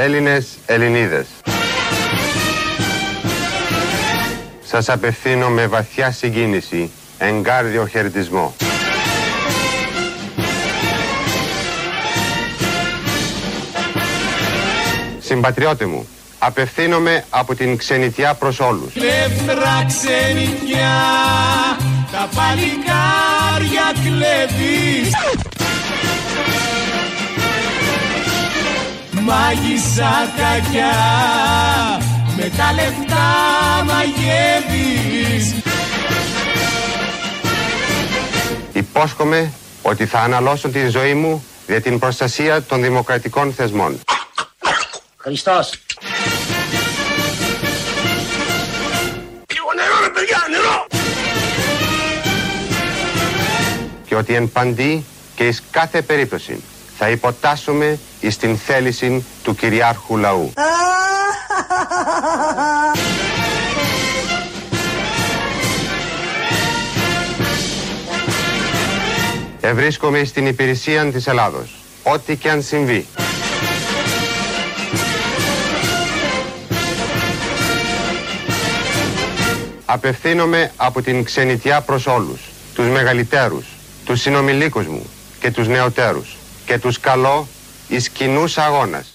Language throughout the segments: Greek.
Έλληνες, Ελληνίδες. Σας απευθύνω με βαθιά συγκίνηση, εγκάρδιο χαιρετισμό. Συμπατριώτε μου, απευθύνομαι από την ξενιτιά προς όλους. Λεύθρα ξενιτιά, τα παλικάρια κλέβεις Μάγισσα κακιά, με τα λεφτά μαγεύεις Υπόσχομαι ότι θα αναλώσω την ζωή μου για την προστασία των δημοκρατικών θεσμών. Χριστός. και ότι εν παντή και εις κάθε περίπτωση θα υποτάσσουμε εις την θέληση του κυριάρχου λαού. Ευρίσκομαι στην υπηρεσία της Ελλάδος, ό,τι και αν συμβεί. Απευθύνομαι από την ξενιτιά προς όλους, τους μεγαλύτερους, τους συνομιλίκους μου και τους νεοτέρους και τους καλώ εις κοινούς αγώνας.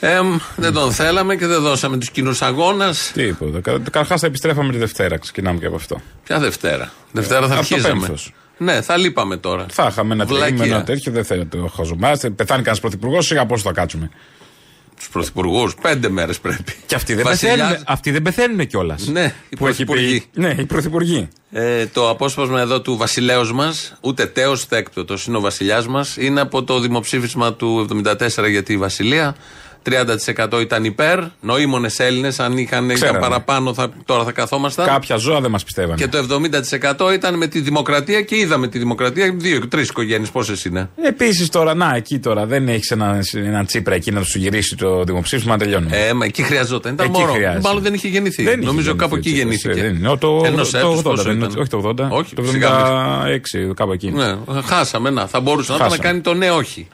Εμ, δεν τον θέλαμε και δεν δώσαμε τους κοινούς αγώνας. Τίποτα. Καταρχά θα επιστρέφαμε τη Δευτέρα. Ξεκινάμε και από αυτό. Ποια Δευτέρα; Δευτέρα θα Από το αρχίζαμε. πένθος. Ναι, θα λείπαμε τώρα. Θα είχαμε ένα Βλακεία. τρίμηνο τέτοιο, δεν θέλετε το χαζομάστε. Πεθάνει κανένας πρωθυπουργός, σιγά πώ θα κάτσουμε. Τους πρωθυπουργούς, πέντε μέρες πρέπει. Και αυτοί δεν Βασιλιάς- πεθαίνουν, αυτοί δεν πεθαίνουν κιόλας. Ναι, οι πρωθυπουργοί. Ναι, οι πρωθυπουργοί. Ε, το απόσπασμα εδώ του βασιλέως μας, ούτε τέος ούτε έκπτωτο είναι ο βασιλιάς μας, είναι από το δημοψήφισμα του 74 για τη Βασιλεία. 30% ήταν υπέρ. Νοήμονες Έλληνες, αν είχαν ήταν Ξέραμε. παραπάνω, θα, τώρα θα καθόμασταν. Κάποια ζώα δεν μας πιστεύανε. Και το 70% ήταν με τη δημοκρατία και είδαμε τη δημοκρατία. Δύο, τρεις οικογένειες, πόσες είναι; Επίσης τώρα, να, εκεί τώρα δεν έχεις έναν ένα τσίπρα εκεί να του γυρίσει το δημοψήφισμα να τελειώνει. Ε, μα εκεί χρειαζόταν. Ήταν Εκεί μωρό. χρειάζεται. Μάλλον δεν είχε γεννηθεί. Δεν είχε Νομίζω γεννηθεί κάπου ο εκεί Τσίπρας, γεννήθηκε. ε, δεν είναι. Ο, το, Ενός το, έτους 80, πόσο δεν είναι, ήταν; όχι το 80. Όχι, το σιγά μην. 76, κάπου εκεί. Ναι, χάσαμε. Να, θα μπορούσε να, ήταν να Χάσαμε. κάνει το ναι, όχι.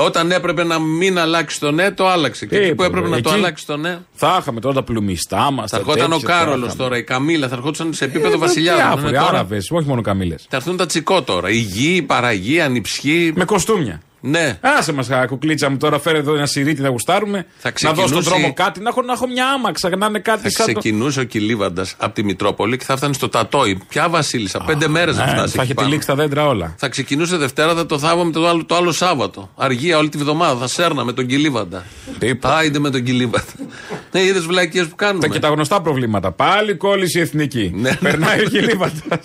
Όταν έπρεπε να μην αλλάξει το ναι, το άλλαξε. Και εκεί που Τίποτα. έπρεπε να το Εκεί αλλάξει το ναι. Θα είχαμε τώρα τα πλουμιστά μας. Θα ερχόταν ο Κάρολος τώρα, η Καμίλα, θα ερχόταν σε επίπεδο βασιλιάδων. Ε, Διάφοροι Ναι, τώρα Άραβες, όχι μόνο καμίλες. Θα έρθουν τα τσικό τώρα. Η γη, η παραγή, η ανιψιή. Με κοστούμια. Ναι. Άσε μας, κουκλίτσα μου τώρα, φέρε εδώ ένα σιρίτι να γουστάρουμε. Θα να δω στον ξεκινούσε- δρόμο κάτι, να έχω, να έχω μια άμαξα, να είναι κάτι Θα σαν το. ξεκινούσε ο Κιλίβαντα από τη Μητρόπολη και θα φτάνει στο Τατόι. Ποια Βασίλισσα, πέντε μέρες θα Ναι, φτάσει. θα εκεί έχετε πάνω. λήξει τα δέντρα όλα. Θα ξεκινούσε Δευτέρα, θα το θάβαμε το άλλο, το άλλο Σάββατο. Αργία όλη τη βδομάδα. Θα σέρναμε τον Κιλίβαντα. Τίποτα. Άιντε με τον Κιλίβαντα. ναι, είδες βλακίες που κάνουμε. Τα και τα γνωστά προβλήματα. Πάλι κόλληση εθνική. Ναι. Περνάει ο Κιλίβαντα.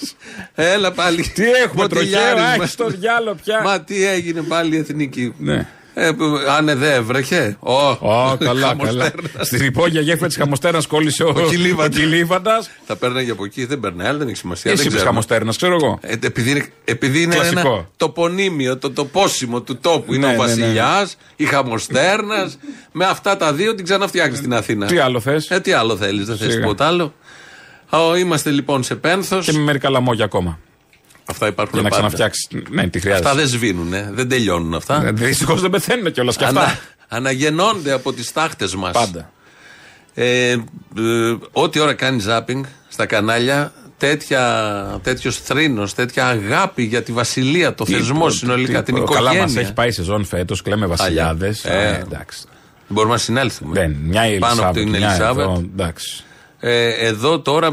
Έλα πάλι. Τι έχουμε, Μποτιλιάρισμα. τροχαίο, άχι στο διάλο πια. Μα τι έγινε πάλι η εθνική. Ναι. Ε, που- αν δεν έβρεχε. Ω, Ω, καλά, καλά. χαμοστέρνα. Στην υπόγεια γέφυρας τη Χαμοστέρνα κόλλησε ο, ο Κιλίβαντας. Κιλίβαντας. Θα παίρναγε από εκεί, δεν περνάει, αλλά δεν έχει σημασία. Εσύ δεν είπες ξέρουμε. Χαμοστέρνα, ξέρω εγώ. Ε, επειδή είναι, επειδή είναι Κλασικό. ένα τοπονίμιο, το τοπόσιμο του τόπου. Είναι Ναι, ο ναι, ναι. Βασιλιάς, η Χαμοστέρνας. με αυτά τα δύο την ξαναφτιάχνεις στην Αθήνα. Τι άλλο θες; Ε, τι άλλο θέλεις, δεν θες Σιγά. τίποτα άλλο. Ο, είμαστε λοιπόν σε πένθος. Και με μερικά λαμόγια ακόμα. Αυτά υπάρχουν Για να πάντα. ξαναφτιάξεις. Ναι, τι χρειάζεται. Αυτά δεν σβήνουν, δεν τελειώνουν αυτά. Δυστυχώς δεν πεθαίνουν κιόλας κι αυτά. Ανα, αναγεννώνται από τις τάχτες μας. Πάντα. Ε, ε, ό,τι ώρα κάνει ζάπινγκ στα κανάλια, τέτοια, τέτοιος θρήνος, τέτοια αγάπη για τη βασιλεία, το θεσμό συνολικά, την οικογένεια. Καλά, μας έχει πάει σεζόν φέτος, κλαίμε βασιλιάδες. Ε. εντάξει. Μπορούμε να συνέλθουμε. Δεν, μια η Πάνω από Ελισάβετ. την μια Ελισάβετ. εδώ, Εντάξει. Ε, εδώ τώρα,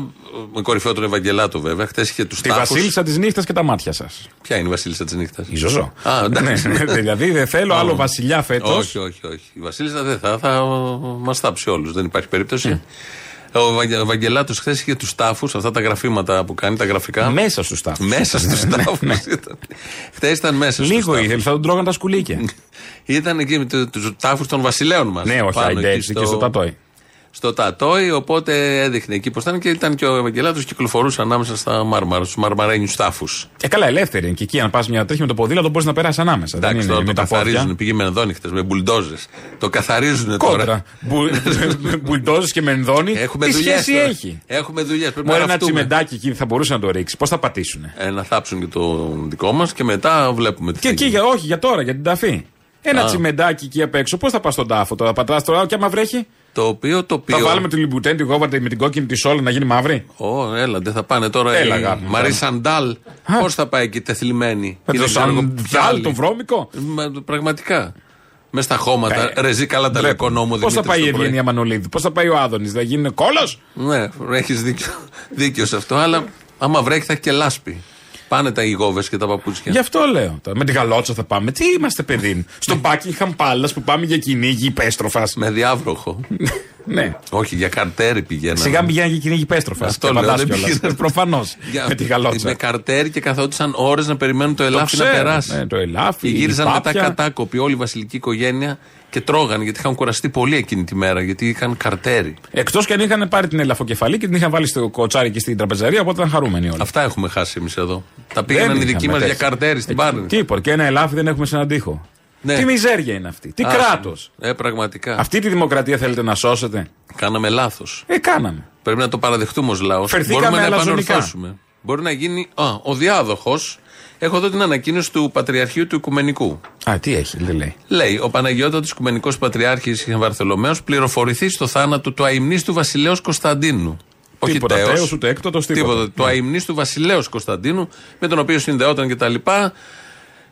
με κορυφαίο τον Ευαγγελάτο βέβαια, χθες είχε τους Τη τάφου. βασίλισσα της νύχτας και τα μάτια σας. Ποια είναι η βασίλισσα της νύχτας; Η Ζωζό. Α, εντάξει. Ναι, ναι, δηλαδή δεν θέλω άλλο Ω. βασιλιά φέτος. Όχι, όχι, όχι. Η Βασίλισσα δεν θα, θα μας θάψει όλους. Δεν υπάρχει περίπτωση. Ο Βαγγε- ο Βαγγελάτο χθες είχε τους τάφους, αυτά τα γραφήματα που κάνει, τα γραφικά. Μέσα στους τάφους. Μέσα στους τάφους. Χθες ήταν μέσα στους Λίγο ήθελε, θα τον τρώγαν τα σκουλίκια. Ήταν εκεί με τους τάφους των βασιλέων μας. ναι, όχι, άιντε έτσι και στο τατόι. Στο Τατόι, οπότε έδειχνε εκεί πώ ήταν και ήταν και ο Ευαγγελάτος κυκλοφορούσε ανάμεσα στα μάρμαρα, στους μαρμαρένιους τάφους. Ε, καλά, ελεύθερη είναι και εκεί. Αν πας μια τρέχει με το ποδήλατο, μπορείς να περάσεις ανάμεσα. Δεν Εντάξει, είναι τώρα με το τα πόδια. καθαρίζουν. Πήγε με ενδόνι χτες, με μπουλντόζες. Το καθαρίζουν τώρα. Κόντρα. Μπουλντόζες και μενδόνι. Έχουμε Τι δουλειές. σχέση έχει; Έχουμε δουλειές. Πρέπει Μου να ένα ραφτούμε. τσιμεντάκι εκεί θα μπορούσε να το ρίξει. Πώς θα πατήσουν. Ε, να θάψουν και το δικό μας και μετά βλέπουμε τι Και θα εκεί, γίνει. για, όχι για τώρα, για την ταφή. Ένα Α. τσιμεντάκι εκεί απ' έξω. Πώς θα πας στον τάφο τώρα, πατάς τώρα και άμα βρέχει; Το οποίο το οποίο. Θα βάλουμε τη λιμπουτέν, τη γόβαρτα με την κόκκινη της σόλα να γίνει μαύρη; Ω, έλα, δεν θα πάνε τώρα. Έλα, η αγάπη μου, Μαρή πάμε. Σαντάλ. Πώς θα πάει εκεί τεθλιμμένη; Με Ή το δεν ξέρω εγώ σαντάλ, ποιοι τον άλλοι. βρώμικο; Μα, πραγματικά. Μες στα χώματα. Ε, Ρεζί καλά τα λεκό νόμο Πώς θα πάει η Ευγενία Μανολίδη, πώς θα πάει ο Άδωνης, θα γίνει κόλος; Ναι, έχεις δίκιο, δίκιος σε αυτό, αλλά άμα βρέχει θα έχει και λάσπη. Πάνε τα ηγόβε και τα παπούτσια. Γι' αυτό λέω. τώρα. Με τη γαλότσα θα πάμε. Τι είμαστε, παιδί μου. Στο Buckingham Palace που πάμε για κυνήγι υπέστροφας. Με διάβροχο. Ναι. Όχι, για καρτέρι πηγαίνανε. Σιγά πηγαίνει για κυνήγι υπέστροφας. Αυτό λέω, δεν πήγαινε. Προφανώς. Για- Με τη γαλότσα. Με καρτέρι και καθόντουσαν ώρες να περιμένουν το ελάφι να ξέρω, περάσει. ναι, το ελάφι, Και η γύριζαν μετά πάπια. κατάκοποι όλη η βασιλική οικογένεια και τρώγανε γιατί είχαν κουραστεί πολύ εκείνη τη μέρα γιατί είχαν καρτέρι. Εκτός και αν είχαν πάρει την ελαφοκεφαλή και την είχαν βάλει στο κοτσάρι και στην τραπεζαρία, οπότε ήταν χαρούμενοι όλοι. Αυτά έχουμε χάσει εμείς εδώ. Τα πήγαιναν οι είχαμε δικοί μας για τέτοια. καρτέρι στην Ε, Πάρνη. Τίποτα. Και ένα ελάφι δεν έχουμε σε έναν τοίχο. Ναι. Τι μιζέρια είναι αυτή. Τι Άσε. κράτος. Ε, πραγματικά. Αυτή τη δημοκρατία θέλετε να σώσετε; Κάναμε λάθος. Ε, κάναμε. Πρέπει να το παραδεχτούμε ως λαός. Φερθήκαμε Μπορούμε να αλαζονικά. επανορθώσουμε. Μπορεί να γίνει. Α, ο διάδοχος. Έχω εδώ την ανακοίνωση του Πατριαρχείου του Οικουμενικού. Α, τι έχει, δεν λέει. Λέει: Ο Παναγιώτατος Οικουμενικός Πατριάρχης Βαρθολομαίο πληροφορηθεί στο θάνατο του αιμνή του Βασιλέως Κωνσταντίνου. Όχι Τίποτα τέος. τέος, ούτε έκτοτος, τίποτα. Του αιμνή του Βασιλέως Κωνσταντίνου, με τον οποίο συνδεόταν κτλ.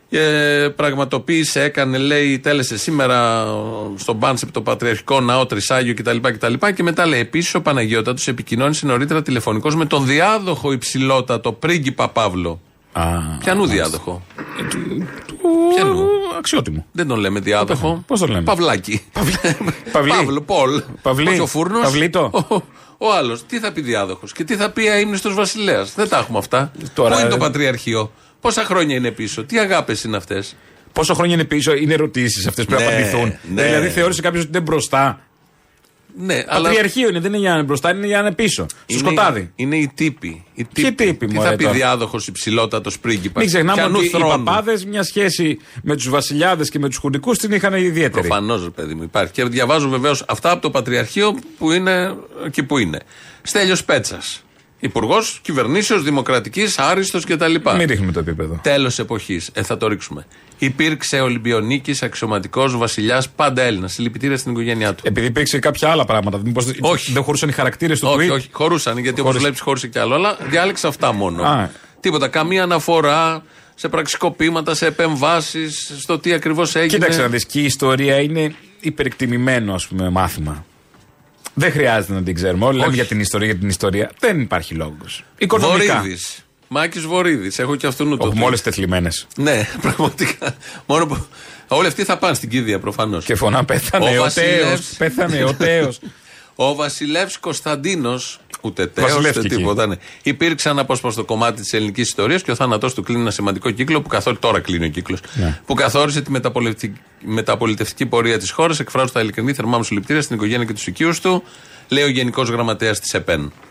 Ε, πραγματοποίησε, έκανε, λέει, τέλεσε σήμερα στον Μπάνσεπ το Πατριαρχικό Ναό Τρισάγιο κτλ. κτλ. Και μετά λέει: Επίσης ο Παναγιώτατος επικοινώνησε νωρίτερα τηλεφωνικώ με τον διάδοχο υψηλότατο πρίγκιπα Παύλο. Α, Πιανού διάδοχο. του Πιανού. αξιότιμο. Δεν τον λέμε διάδοχο. Πώς τον λέμε; Παυλάκι. Παυλί. Παύλο, Πολ. Παυλί. Όχι ο φούρνος. Παυλίτο. Ο, ο άλλος. Τι θα πει διάδοχος και τι θα πει αίμνηστο βασιλέας. Δεν τα έχουμε αυτά. Τώρα, Πού είναι το ε, πατριαρχείο; Πόσα χρόνια είναι πίσω; Τι αγάπες είναι αυτές; Πόσο χρόνια είναι πίσω, είναι ερωτήσεις αυτές που Ναι, απαντηθούν. ναι. Δηλαδή θεώρησε κάποιος ότι είναι μπροστά. Ναι, αλλά. Πατριαρχείο είναι, δεν είναι για να είναι μπροστά, είναι για να είναι πίσω. Στο είναι- σκοτάδι. Είναι οι τύποι. Οι Ποιοι τύποι, Τι μωρέ, θα πει τώρα; διάδοχος υψηλότατος πρίγκιπας; Μην ξεχνάμε Ποιανού ότι οι θρόνου. παπάδες μια σχέση με τους βασιλιάδες και με τους χουντικούς την είχαν ιδιαίτερη. Προφανώς, ρε παιδί μου, υπάρχει. Και διαβάζω βεβαίως αυτά από το Πατριαρχείο που είναι εκεί που είναι. Στέλιος Πέτσας. Υπουργός κυβερνήσεως Δημοκρατικής, άριστος κτλ. Μην ρίχνουμε το επίπεδο. Τέλος εποχής. Ε, θα το ρίξουμε. Υπήρξε Ολυμπιονίκης, αξιωματικός βασιλιάς, πάντα Έλληνας. Συλληπιτήρια στην οικογένειά του. Επειδή υπήρξε κάποια άλλα πράγματα. Μήπως Όχι. Δεν χωρούσαν οι χαρακτήρες του όχι, tweet; όχι, χωρούσαν γιατί όπως Χωρίς. βλέπεις χώρισε κι άλλο. Αλλά διάλεξε αυτά μόνο. Α. Τίποτα. Καμία αναφορά σε πραξικοπήματα, σε επεμβάσεις, στο τι ακριβώς έγινε. Κοίταξε να δεις και η ιστορία είναι υπερεκτιμημένο ας πούμε, μάθημα. Δεν χρειάζεται να την ξέρουμε. Όλοι λέμε Όχι. για την ιστορία, για την ιστορία. Δεν υπάρχει λόγος. Οικονομικά. Βορύδης. Μάκης Βορύδης. Έχω και αυτού το. Όχι, με όλε τεθλιμμένες. Ναι, πραγματικά. Μόνο που. Όλοι αυτοί θα πάνε στην κηδεία προφανώς. Και φωνά πέθανε Ο ο Τέος. Βασιλεύς. Πέθανε ο Τέος. Ο Βασιλεύς Κωνσταντίνος, ούτε τέος, Βασιλεύς ούτε και εκεί. τίποτα. Ναι. Υπήρξε ένα απόσπαστο κομμάτι της ελληνικής ιστορίας και ο θάνατός του κλείνει ένα σημαντικό κύκλο που καθόρισε. Τώρα κλείνει ο κύκλος. Ναι. Που καθόρισε τη μεταπολιτευτική, μεταπολιτευτική πορεία της χώρας. Εκφράζω τα ειλικρινή θερμά μου συλληπιτήρια στην οικογένεια και τους οικείους του, λέει ο Γενικός Γραμματέας της ΕΠΕΝ, Μάλιστα.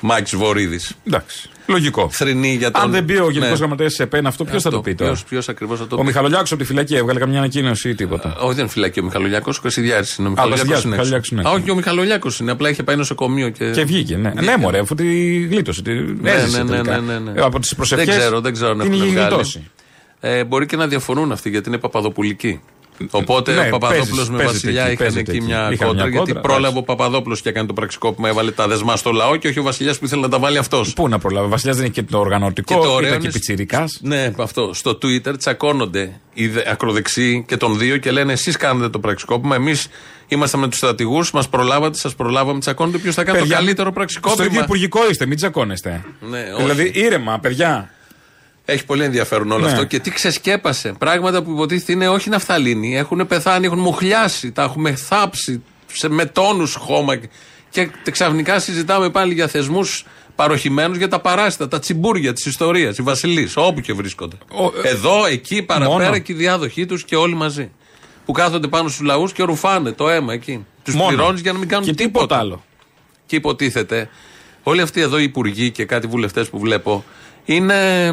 Μάκης Βορύδης. Εντάξει. Λογικό. Θρυνή για τον. Αν δεν πει ο Γενικός Ναι. Γραμματέας τη ΕΠΕΝ αυτό, ποιος θα το πει τώρα; Ποιο ακριβώς θα το Ο πει; Μιχαλολιάκος από τη φυλακή έβγαλε καμιά ανακοίνωση ή τίποτα; Όχι, δεν είναι φυλακή ο Μιχαλολιάκος, ο Κασιδιάρης είναι. Ο Α, ο Μιχαλολιάκος Κασιδιάρης, είναι. Μιχαλολιάκος είναι. Α, όχι, ο Μιχαλολιάκος είναι. Απλά είχε πάει νοσοκομείο και. Και βγήκε, ναι. Ναι, μωρέ, αφού τη γλίτωσε. Τη έζησε ναι, τελικά. ναι, ναι, ναι. Ε, Από τις προσευχές. Δεν ξέρω, δεν ξέρω αν την έχουν είχε βγάλει. γλιτώσει. Ε, μπορεί και να διαφωνούν αυτοί γιατί είναι παπαδοπουλικοί. Οπότε Ναι, ο Παπαδόπουλος παίζεις, με παίζετε Βασιλιά εκεί, είχαν παίζετε εκεί εκεί. μια Είχαν κόντρα. μια γιατί κόντρα, πρόλαβε εντάξει. ο Παπαδόπουλος και έκανε το πραξικόπημα, έβαλε τα δεσμά στο λαό και όχι ο Βασιλιάς που ήθελε να τα βάλει αυτός. Πού να προλάβει. Ο Βασιλιάς δεν έχει και το οργανωτικό, Και το ωραίο ήταν και είναι- πιτσυρικά. Ναι, αυτό. Στο Twitter τσακώνονται οι δε- ακροδεξιοί και των δύο και λένε εσείς κάνετε το πραξικόπημα. Εμείς ήμασταν με τους στρατηγούς, μας προλάβατε, σας προλάβαμε. Τσακώνονται ποιος θα κάνει το καλύτερο Στο πραξικόπημα. ίδιο υπουργικό είστε, μην τσακώνεστε. Ναι, όχι. δηλαδή ήρεμα, παιδιά. Έχει πολύ ενδιαφέρον όλο Ναι. αυτό και τι ξεσκέπασε. Πράγματα που υποτίθεται είναι όχι ναυταλίνη. Έχουν πεθάνει, έχουν μουχλιάσει, τα έχουμε θάψει σε, με τόνους χώμα. Και ξαφνικά συζητάμε πάλι για θεσμούς παροχημένους για τα παράσιτα, τα τσιμπούρια της ιστορίας, οι βασιλείς, όπου και βρίσκονται. Ο- ε, Εδώ, εκεί, παραπέρα μόνο. και οι διάδοχοί τους και όλοι μαζί. Που κάθονται πάνω στους λαούς και ρουφάνε το αίμα εκεί. Τους Μόνο. πληρώνεις για να μην κάνουν Και τίποτα άλλο. και υποτίθεται όλοι αυτοί εδώ οι υπουργοί και κάτι βουλευτές που βλέπω είναι.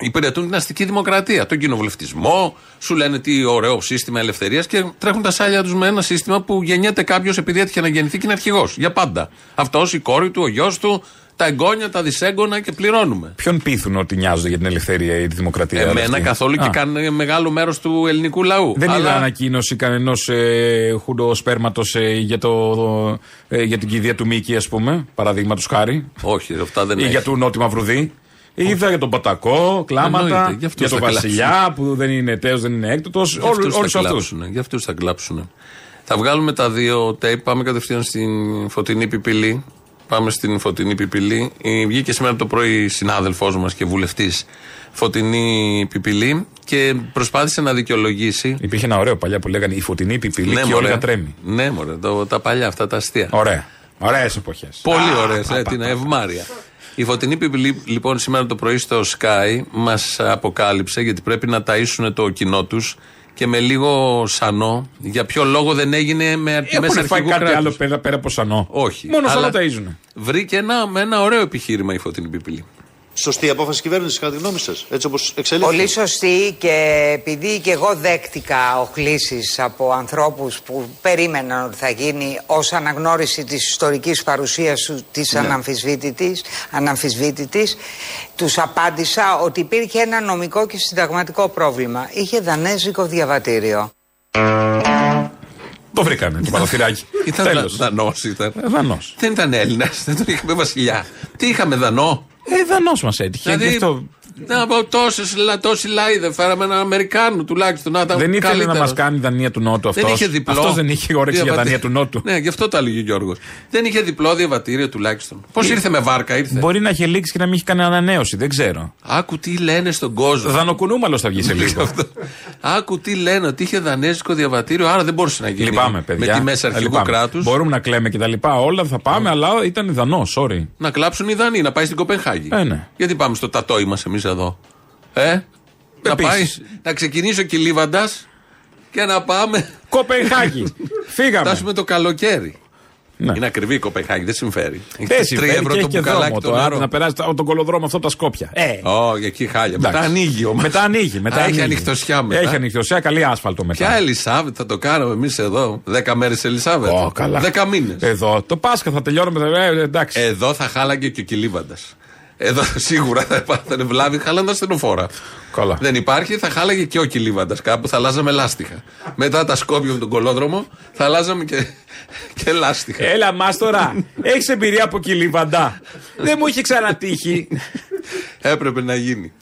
Υπηρετούν την αστική δημοκρατία, τον κοινοβουλευτισμό, σου λένε τι ωραίο σύστημα ελευθερίας και τρέχουν τα σάλια τους με ένα σύστημα που γεννιέται κάποιος επειδή έτυχε να γεννηθεί και είναι αρχηγός. Για πάντα. Αυτό, η κόρη του, ο γιος του, τα εγγόνια, τα δυσέγγωνα και πληρώνουμε. Ποιον πείθουν ότι νοιάζονται για την ελευθερία ή τη δημοκρατία. όλα Εμένα αυτοί; καθόλου και Α. κάνουν μεγάλο μέρος του ελληνικού λαού. Δεν Αλλά είδα ανακοίνωση κανενός ε, χουντοσπέρματο ε, για, το, ε, για την κηδεία του Μίκη, ας πούμε, παραδείγματος χάρη. Όχι, ρε, αυτά δεν Ή έχει. για του Νότι Μαυρουδί. Είδα για τον Πατακό, κλάματα. Εννοείται, γι' αυτούς Για τον θα Βασιλιά που δεν είναι τέος, δεν είναι έκτοτος. Για αυτούς Όλου θα αυτούς. κλάψουνε, Για αυτούς θα κλάψουν. Θα βγάλουμε τα δύο tape. Πάμε κατευθείαν στην φωτεινή πιπηλή. Πάμε στην φωτεινή πιπηλή. Ε, Βγήκε σήμερα το πρωί συνάδελφός μας και βουλευτής φωτεινή πιπηλή και προσπάθησε να δικαιολογήσει. Υπήρχε ένα ωραίο παλιά που λέγανε Η φωτεινή πιπηλή και η μωρέ. Όλγα τρέμει. Ναι, μωρέ, το- τα παλιά αυτά τα αστεία. Ωραία. Ωραίες εποχές. Πολύ ωραίες, ε, την ευμάρεια. Η φωτεινή πιπηλή, λοιπόν, σήμερα το πρωί στο Sky μας αποκάλυψε γιατί πρέπει να ταΐσουν το κοινό τους και με λίγο σανό για ποιο λόγο δεν έγινε με Έχουν μέσα φάει αρχηγού κάτι κράτους; άλλο πέρα, πέρα από σανό; Όχι. Μόνο Αλλά σανό ταΐζουνε. Βρήκε ένα, με ένα ωραίο επιχείρημα η φωτεινή πιπηλή. Σωστή απόφαση κυβέρνησης, κατά τη γνώμη σας, έτσι όπως εξελίχθηκε; Πολύ σωστή και επειδή και εγώ δέχτηκα οχλήσεις από ανθρώπους που περίμεναν ότι θα γίνει ως αναγνώριση της ιστορικής παρουσίας του- της αναμφισβήτητης, αναμφισβήτητης, τους απάντησα ότι υπήρχε ένα νομικό και συνταγματικό πρόβλημα. Είχε δανέζικο διαβατήριο. Το βρήκανε το παραθυράκι. Ήταν Τέλος. δανός. Ήταν. Ε, Δανός. Δεν ήταν Έλληνας, δεν τον είχαμε βασιλιά. Τι είχαμε δανό; Ε, δανός μας έτυχε. Δηλαδή, Γι' αυτό να πω τόσες, λα- τόσοι λαοί δεν φέραμε έναν Αμερικάνο τουλάχιστον. Να ήταν δεν ήθελε να καλύτερος. μα κάνει Δανία του Νότου αυτός. Δεν είχε διπλό. Αυτός δεν είχε όρεξη για διαβατή- Δανία του Νότου. Ναι, γι' αυτό τα έλεγε ο Γιώργος. Δεν είχε διπλό διαβατήριο τουλάχιστον. Πώς ήρθε με βάρκα, ήρθε; Μπορεί να είχε λήξει και να μην είχε κάνει ανανέωση. Δεν ξέρω. Άκου τι λένε στον κόσμο. Δανοκουνούμαλος θα βγει σε λίγο. Αυτό. Άκου τι λένε, ότι είχε δανέζικο διαβατήριο, άρα δεν μπορούσε να γίνει. Λυπάμαι, παιδιά. Με τη μέσα Ε, αρχηγού λυπάμαι. κράτους. Μπορούμε να κλαίμε και τα λοιπά. Όλα θα πάμε, αλλά ήταν Δανό, sorry. Να κλάψουν οι Δανείοι, να πάει στην Κοπενχάγη. Ε, ναι. Γιατί πάμε στο τατόι μα εμείς εδώ. Ε, να, Επίσης. πάει, να ξεκινήσει ο Κιλίβαντα και να πάμε. Κοπενχάγη. Φύγαμε. Φτάσουμε το καλοκαίρι. Ναι. Είναι ακριβή η Κοπενχάγη, δεν συμφέρει. Έχει Δεν τρία συμφέρει ευρώ και έχει το και μπουκαλάκι δρόμο το τώρα. νερό. Να περάσει τα- τον κολοδρόμο αυτό τα Σκόπια. Ε, Όχι, εκεί χάλια. Μετά εντάξει. ανοίγει όμω. Μετά ανοίγει. Μετά Α, έχει ανοίγει. ανοιχτωσιά μετά. Έχει ανοιχτωσιά, καλή άσφαλτο μετά. Ποια Ελισάβετ θα το κάνουμε εμείς εδώ. Δέκα μέρες Ελισάβετ. Ω, καλά. Δέκα μήνες. Εδώ. Το Πάσχα θα τελειώνουμε. Ε, εντάξει. Εδώ θα χάλαγε και ο Κιλίβαντα. Εδώ σίγουρα θα πάθαινε βλάβη, χάλαντα στενοφόρα. Καλά. Δεν υπάρχει, θα χάλαγε και ο Κιλίβαντα κάπου, θα αλλάζαμε λάστιχα. Μετά τα σκόπια με τον κολόδρομο, θα αλλάζαμε και, και λάστιχα. Έλα, Μάστορα, έχεις εμπειρία από κυλίβαντα. Δεν μου είχε ξανατύχει. Έπρεπε να γίνει.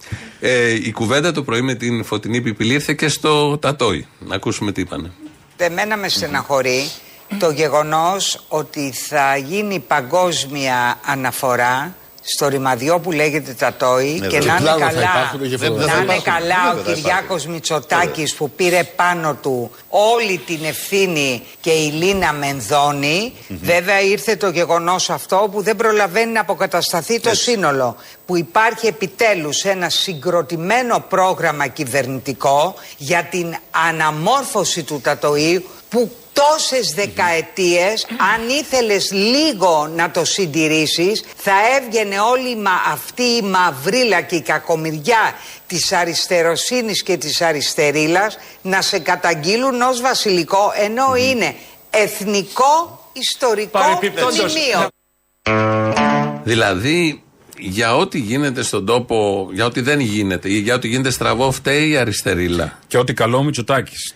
Ε, η κουβέντα το πρωί με την φωτεινή πιπηλή ήρθε και στο Τατόι. Να ακούσουμε τι είπανε. Εμένα με στεναχωρεί το γεγονός ότι θα γίνει παγκόσμια αναφορά στο ρημαδιό που λέγεται Τατόι και το να είναι κλάδο θα καλά, υπάρχουν και Δεν- δεν να θα είναι υπάρχουν. καλά Βέβαια ο θα Κυριάκος Μητσοτάκης που πήρε πάνω του όλη την ευθύνη και η Λίνα Μενδώνη. Βέβαια ήρθε το γεγονός αυτό που δεν προλαβαίνει να αποκατασταθεί το σύνολο. Που υπάρχει επιτέλους ένα συγκροτημένο πρόγραμμα κυβερνητικό για την αναμόρφωση του Τατοή που τόσες δεκαετίες αν ήθελες λίγο να το συντηρήσεις θα έβγαινε όλη η μα- αυτή η μαυρίλα και η κακομοιριά της αριστεροσύνης και της αριστερίλας να σε καταγγείλουν ως βασιλικό ενώ είναι εθνικό ιστορικό Παρεπιπτόντως. μνημείο. Δηλαδή, για ό,τι γίνεται στον τόπο, για ό,τι δεν γίνεται ή για ό,τι γίνεται στραβό, φταίει η αριστερίλα. Και ό,τι καλό Μητσοτάκης. Ε,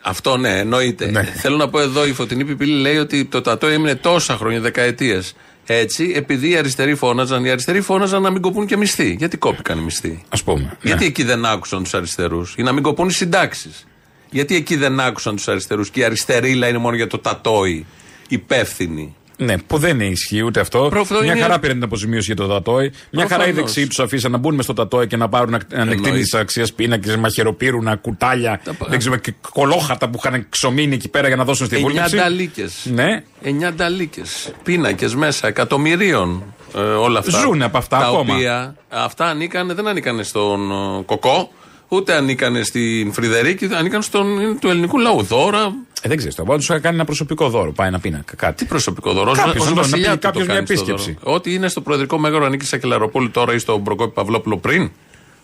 Αυτό ναι, εννοείται. Ναι. Θέλω να πω εδώ, η Φωτεινή Πιπίλη λέει ότι το τατό έμεινε τόσα χρόνια, δεκαετίες. Έτσι, επειδή οι αριστεροί φώναζαν, οι αριστεροί φώναζαν να μην κοπούν και μισθοί. Γιατί κόπηκαν οι μισθοί; Α πούμε. Γιατί Ναι. εκεί δεν άκουσαν τους αριστερούς, για να μην κοπούν οι συντάξεις; Γιατί εκεί δεν άκουσαν τους αριστερούς και η αριστερίλα είναι μόνο για το τατόι υπεύθυνη. Ναι, που δεν ισχύει ούτε αυτό. Προφανώς Μια είναι- χαρά πήραν την αποζημίωση για το Τατόι. Μια χαρά οι Προφανώς. δεξιοί τους αφήσαν να μπουν μες στο Τατόι και να πάρουν ανεκτήμητη Εννοείται. αξίας πίνακες, μαχαιροπύρουνα, κουτάλια, πα- δεν ξέρω, και κολόχατα που είχαν ξομείνει εκεί πέρα για να δώσουν στη Εννιά βούλτεψη. νταλίκες. Ναι, Εννιά νταλίκες. Πίνακες μέσα, εκατομμυρίων. ε, όλα αυτά. Ζουνε από αυτά τα ακόμα. Οποία, αυτά ανήκανε, δεν ανήκανε στον ε, Κοκό, ούτε ανήκανε στην Φρυδερίκη, ανήκαν στον είναι του ελληνικού λαού. Δώρα. ε, δεν ξέρω. Το του είχα κάνει ένα προσωπικό δώρο. Πάει ένα πίνακα. Κάτι. Τι προσωπικό δώρο. Κάποιος, ως να βασιλιά πει του το κάποιος μια κάνεις το επίσκεψη. δώρο. Ό,τι είναι στο προεδρικό μέγαρο ανήκει σε Κελαροπόλη τώρα ή στον Προκόπη Παυλόπουλο πριν.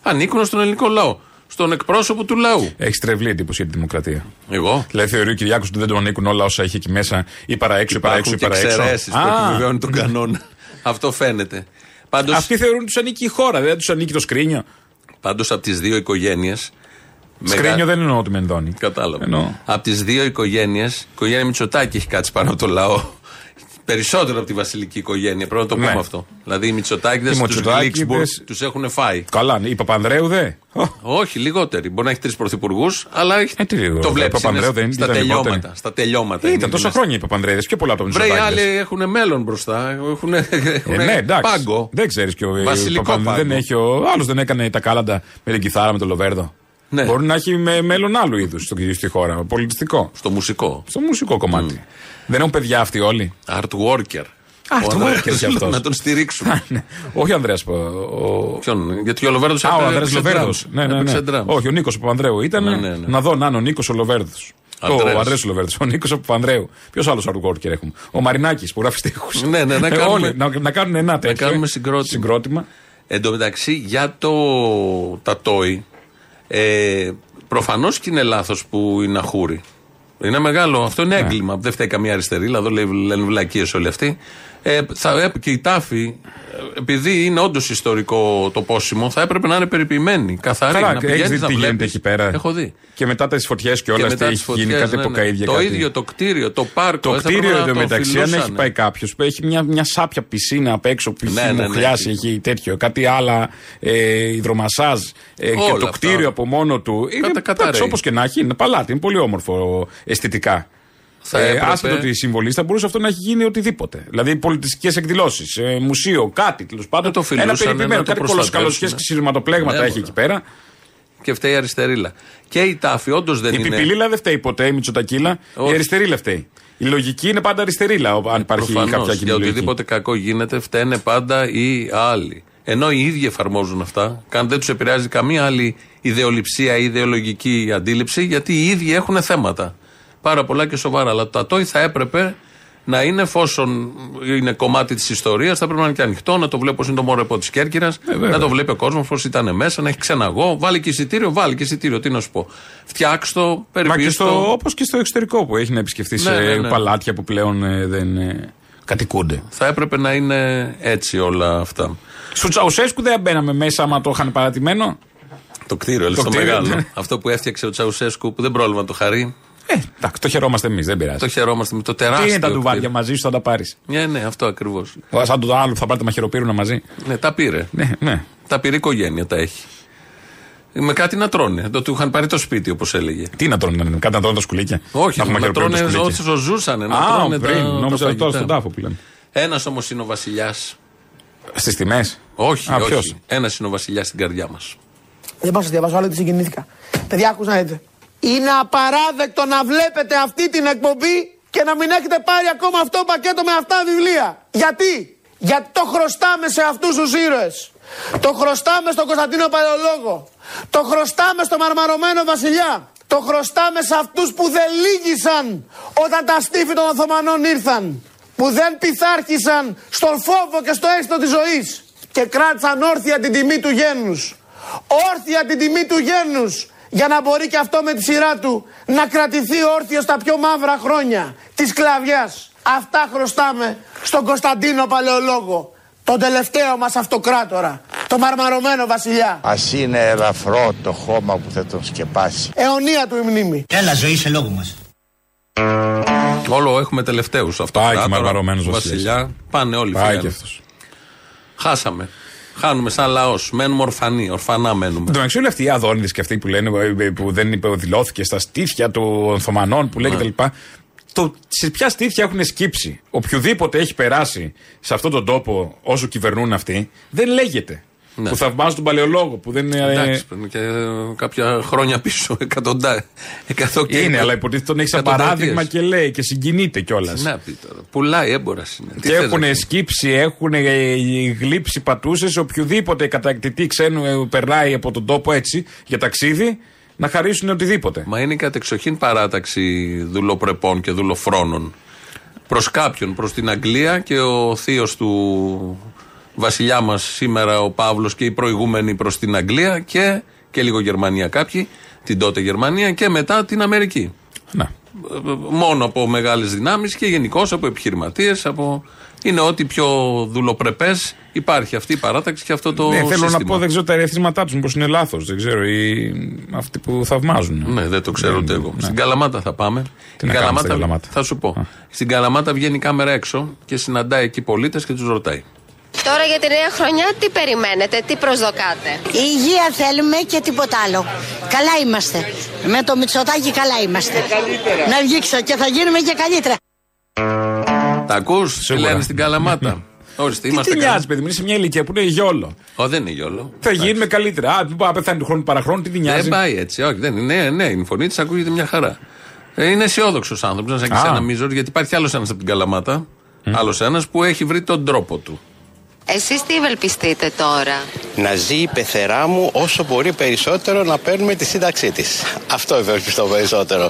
Ανήκουν στον ελληνικό λαό. Στον εκπρόσωπο του λαού. Έχεις τρευλή εντύπωση για τη δημοκρατία. Εγώ. Δηλαδή θεωρεί ο Κυριάκος ότι δεν τον ανήκουν όλα όσα έχει εκεί μέσα ή παραέξω ή παραέξω Υπάρχουν ή και παραέξω. εξαιρέσεις που Α, επιβεβαιώνουν τον κανόνα. Αυτό φαίνεται. Πάντω Αυτοί θεωρούν τους ανήκει η χώρα, δεν τους ανήκει το σκρίνιο. Πάντως από τις δύο οικογένειες. Σκρίνιο δεν εννοώ ότι μενδώνει. Κατάλαβα. Εννοώ. Από τις δύο οικογένειες, η οικογένεια Μητσοτάκη έχει κάτσει πάνω από το λαό. Περισσότερο από τη βασιλική οικογένεια. Πρέπει να το πούμε Ναι. αυτό. Δηλαδή οι Μητσοτάκηδες Οι τους Μητσοτάκηδες- Γκλίξμπουργκ τους έχουν φάει. Καλά, η Παπανδρέου δε. Ω, Όχι, λιγότεροι. Μπορεί να έχει τρεις πρωθυπουργούς, αλλά έχει... Ε, τι λίγο, το ο βλέπεις Παπανδρέου δεν στα ήταν τελειώματα. λιγότεροι. Στα τελειώματα. είναι Ήταν τόσα μέσα. χρόνια οι Παπανδρέδε, πιο πολλά από τον Βρε, οι Μητσοτάκη. άλλοι έχουν μέλλον μπροστά. Έχουν, Ε, ναι, εντάξει. πάγκο. Δεν ξέρεις και ο Βασιλικό Παπανδρέου πάγκο. δεν έχει. Ο άλλος δεν έκανε τα κάλαντα με την κιθάρα με τον Λοβέρδο. Ναι. Μπορεί να έχει με μέλλον άλλου είδους στη χώρα. Πολιτιστικό. Στο μουσικό. Στο μουσικό κομμάτι. Δεν έχουν παιδιά αυτοί όλοι; Art worker. Art Ο worker Ανδρέας κι αυτός. Να τον στηρίξουμε. Ναι. Όχι ο Ανδρέας. Ο... Ποιον, γιατί ο Λοβέρδος Α, ο Ανδρέας Λοβέρδος. Ναι, ναι, ναι. Όχι, ο Νίκος Παπανδρέου ήταν. Ναι, ναι, ναι. Να δω να είναι ο Νίκος ο Λοβέρδος. Ανδρέας. Ο Ανδρέας Λοβέρδος. Ο Νίκος ο Παπανδρέου. Ποιος άλλος αργόρκερ έχουμε; Ο Μαρινάκης που γράφει τείχου. Ναι, ναι, να κάνουμε- να, να κάνουν ένα τέτοιο. κάνουμε συγκρότημα. συγκρότημα. Εν τω μεταξύ, για το, τα τόι, ε, προφανώς και είναι λάθος που είναι αχούρι. Είναι μεγάλο. Αυτό Ναι. είναι έγκλημα. Δεν φταίει καμία αριστερή. Δηλαδή λέει- λένε βλακίες όλοι αυτοί. Ε, θα, έπ- και η τάφη, ε, επειδή είναι όντως ιστορικό το πόσιμο, θα έπρεπε να είναι περιποιημένη. Καθαρή. Καλά, να έχεις πηγαίνεις δει να τι γίνεται βλέπεις. εκεί πέρα. Έχω δει. Και μετά τις φωτιές και όλα Και αυτά μετά τις έχει γίνει φωτιές, κάτι ναι, ναι. εποκαίδια. Το κάτι. ίδιο το κτίριο, το πάρκο. Το ε, θα κτίριο πρέπει να το εντωμεταξύ, αν έχει φιλούσανε. πάει κάποιος που έχει μια, μια σάπια πισίνα απ' έξω που Ναι, έχει ναι, ναι, μοχλιάσει, έχει. έχει τέτοιο, κάτι άλλα, ε, υδρομασάζ ε, και Όλα το αυτά. κτίριο από μόνο του. Είναι Κατα- καταραίει. όπως και να έχει, είναι παλάτι, είναι πολύ όμορφο αισθητικά. Θα Ε, έπρεπε- άσχετο τη συμβολή, θα μπορούσε αυτό να έχει γίνει οτιδήποτε. Δηλαδή πολιτιστικές εκδηλώσεις, ε, μουσείο, κάτι τέλος πάντων. Να το φιλούσανε, ένα περιποιημένο, να το κάτι κολοσκαλωσιέ προστατεύσουνε. και σειρματοπλέγματα Ναι, έχει μωρέ. εκεί πέρα. Και φταίει η αριστερίλα. Και η τάφη, όντως δεν Η είναι. πιπιλίλα δεν φταίει ποτέ, η Μητσοτακίλα. Όχι. Η αριστερίλα φταίει. Η λογική είναι πάντα αριστερίλα, ο- αν υπάρχει Προφανώς, κάποια κοινή για λογική. οτιδήποτε κακό γίνεται, φταίνε πάντα οι άλλοι. Ενώ οι ίδιοι εφαρμόζουν αυτά, καν δεν τους επηρεάζει καμία άλλη ιδεολειψία ή ιδεολογική αντίληψη, γιατί οι ίδιοι έχουν θέματα. Πάρα πολλά και σοβαρά. Αλλά το ατόι θα έπρεπε να είναι, εφόσον είναι κομμάτι της ιστορίας, θα πρέπει να είναι και ανοιχτό, να το βλέπει πώ είναι το μόρεπο της Κέρκυρας, Ε, βέβαια. να το βλέπει ο κόσμος πώς ήταν μέσα, να έχει ξεναγώ. Βάλει και εισιτήριο, βάλει και εισιτήριο. Τι να σου πω. Φτιάξ το, Μα και περιποιείς στο, το. όπως και στο εξωτερικό που έχει να επισκεφθεί Ναι, σε ναι, ναι. παλάτια που πλέον ε, δεν ε, κατοικούνται. Θα έπρεπε να είναι έτσι όλα αυτά. Στο Τσαουσέσκου δεν μπαίναμε μέσα άμα το είχαν παρατημένο. Το κτίριο, λες, το, κτίριο, μεγάλο. ναι. Αυτό που έφτιαξε ο Τσαουσέσκου που δεν πρόλαβα να το χαρεί. Ε, εντάξει, το χαιρόμαστε εμείς, δεν πειράζει. Το χαιρόμαστε με το Τι τεράστιο. είναι τα κτίριο. ντουβάρια μαζί σου, θα τα πάρεις. Ναι, ναι, αυτό ακριβώς. Σαν το άλλο που θα πάρει τα μαχαιροπύρουνα μαζί. Ναι, τα πήρε. Ναι, ναι. Τα πήρε η οικογένεια, τα έχει. Με κάτι να τρώνε. Το του είχαν πάρει το σπίτι, όπως έλεγε. Τι να τρώνε, κάτι να τρώνε τα σκουλίκια. Όχι, έχουμε να τρώνε μαχαιροπύρουνα όσο σκουλίκια. ζούσαν. Να Α, τρώνε πριν, τα, νόμιζα τα τώρα στον φαγητά. τάφο που λένε. Ένας όμως είναι ο βασιλιάς. Στις τιμές; Όχι, Α, όχι. ποιος; Ένας είναι ο βασιλιάς στην καρδιά μας. Δεν πάω να σας διαβάσω άλλο γιατί συγκινήθηκα. Παιδιά, άκουσα να δείτε. Είναι απαράδεκτο να βλέπετε αυτή την εκπομπή και να μην έχετε πάρει ακόμα αυτό το πακέτο με αυτά βιβλία. Γιατί; Γιατί το χρωστάμε σε αυτούς τους ήρωες. Το χρωστάμε στον Κωνσταντίνο Παλαιολόγο. Το χρωστάμε στο μαρμαρωμένο βασιλιά. Το χρωστάμε σε αυτούς που δεν λύγησαν όταν τα στήφη των Οθωμανών ήρθαν. Που δεν πειθάρχησαν στον φόβο και στο αίσθητο της ζωής. Και κράτησαν όρθια την τιμή του γένους. Όρθια την τιμή του γένους. Για να μπορεί και αυτό με τη σειρά του να κρατηθεί όρθιος στα πιο μαύρα χρόνια της σκλαβιάς. Αυτά χρωστάμε στον Κωνσταντίνο Παλαιολόγο. Τον τελευταίο μας αυτοκράτορα. Το μαρμαρωμένο βασιλιά. Ας είναι ελαφρό το χώμα που θα τον σκεπάσει. Αιωνία του η μνήμη. Έλα, ζωή σε λόγο μας. Όλο έχουμε τελευταίους αυτό. Πάει και μαρμαρωμένος βασιλιάς. Βασιλιάς. Πάνε όλοι Πάει φύγανε. και αυτός. Χάσαμε. Χάνουμε σαν λαός. Μένουμε ορφανοί. Ορφανά μένουμε. Εν τω μεταξύ, όλοι αυτοί οι αδόνιδε και αυτοί που λένε ε, που δεν υποδηλώθηκε στα στήθια των Οθωμανών που λέει Ναι. κτλ. Το, σε ποια στήθια έχουν σκύψει; Οποιοδήποτε έχει περάσει σε αυτόν τον τόπο όσο κυβερνούν αυτοί, δεν λέγεται. Ναι. Που θαυμάζουν τον παλαιολόγο, που δεν είναι. Εντάξει, πρέπει και ε, κάποια χρόνια πίσω. Εκατοντά. Εκατό και είναι, αλλά υποτίθεται τον έχει σαν εκατονταετίες. παράδειγμα και λέει και συγκινείται κιόλας. Τι να πει τώρα. Πουλάει έμπορας είναι. Τι Και θες να έχουν πεις. σκύψει, έχουν γλύψει πατούσες σε οποιοδήποτε κατακτητή ξένου ε, περνάει από τον τόπο έτσι για ταξίδι να χαρίσουν οτιδήποτε. Μα είναι η κατεξοχήν παράταξη δουλοπρεπών και δουλοφρόνων. Προς κάποιον, προς την Αγγλία και ο θείος του βασιλιά μας σήμερα, ο Παύλος και οι προηγούμενοι προς την Αγγλία και, και λίγο Γερμανία κάποιοι, την τότε Γερμανία και μετά την Αμερική. Να. ε, μόνο από μεγάλες δυνάμεις και γενικώς από επιχειρηματίες. Από... Είναι ό,τι πιο δουλοπρεπές υπάρχει αυτή η παράταξη και αυτό το ναι, θέλω σύστημα. να πω, δεν ξέρω τα ερεθίσματά τους, μήπως είναι λάθος. Δεν ξέρω. Ή αυτοί που θαυμάζουν. Ναι, δεν το ξέρω ούτε εγώ. ναι. Στην Καλαμάτα θα πάμε. Τι Η να κάνουμε στην Καλαμάτα; Θα σου πω. Στην Καλαμάτα βγαίνει η κάμερα έξω και συναντάει εκεί πολίτες και τους ρωτάει. Τώρα για τη νέα χρονιά τι περιμένετε, τι προσδοκάτε; Υγεία θέλουμε και τίποτα άλλο. Καλά είμαστε. Με το Μητσοτάκι καλά είμαστε. Να βγήξω και θα γίνουμε και καλύτερα. Τα ακούς, τι Σίγουρα. λένε στην Καλαμάτα. Ορίστε, Τι είμαστε τι νοιάζει, παιδί μου, είναι σε μια ηλικία που είναι γιόλο. Ω, δεν είναι γιόλο. Θα γίνουμε καλύτερα. Α, μην πεθάνει του χρόνου παραχρόνου, τι τη νοιάζει. Δεν πάει έτσι, όχι, δεν είναι. Ναι, ναι, η φωνή της ακούγεται μια χαρά. Ε, είναι αισιόδοξος άνθρωπος, να σαν και Α. ένα μίζορ, γιατί υπάρχει άλλος ένας από την Καλαμάτα. Άλλος ένας που έχει βρει τον τρόπο του. Εσείς τι ευελπιστείτε τώρα; να ζει η πεθερά μου όσο μπορεί περισσότερο να παίρνουμε τη σύνταξή της. Αυτό ευελπιστώ περισσότερο.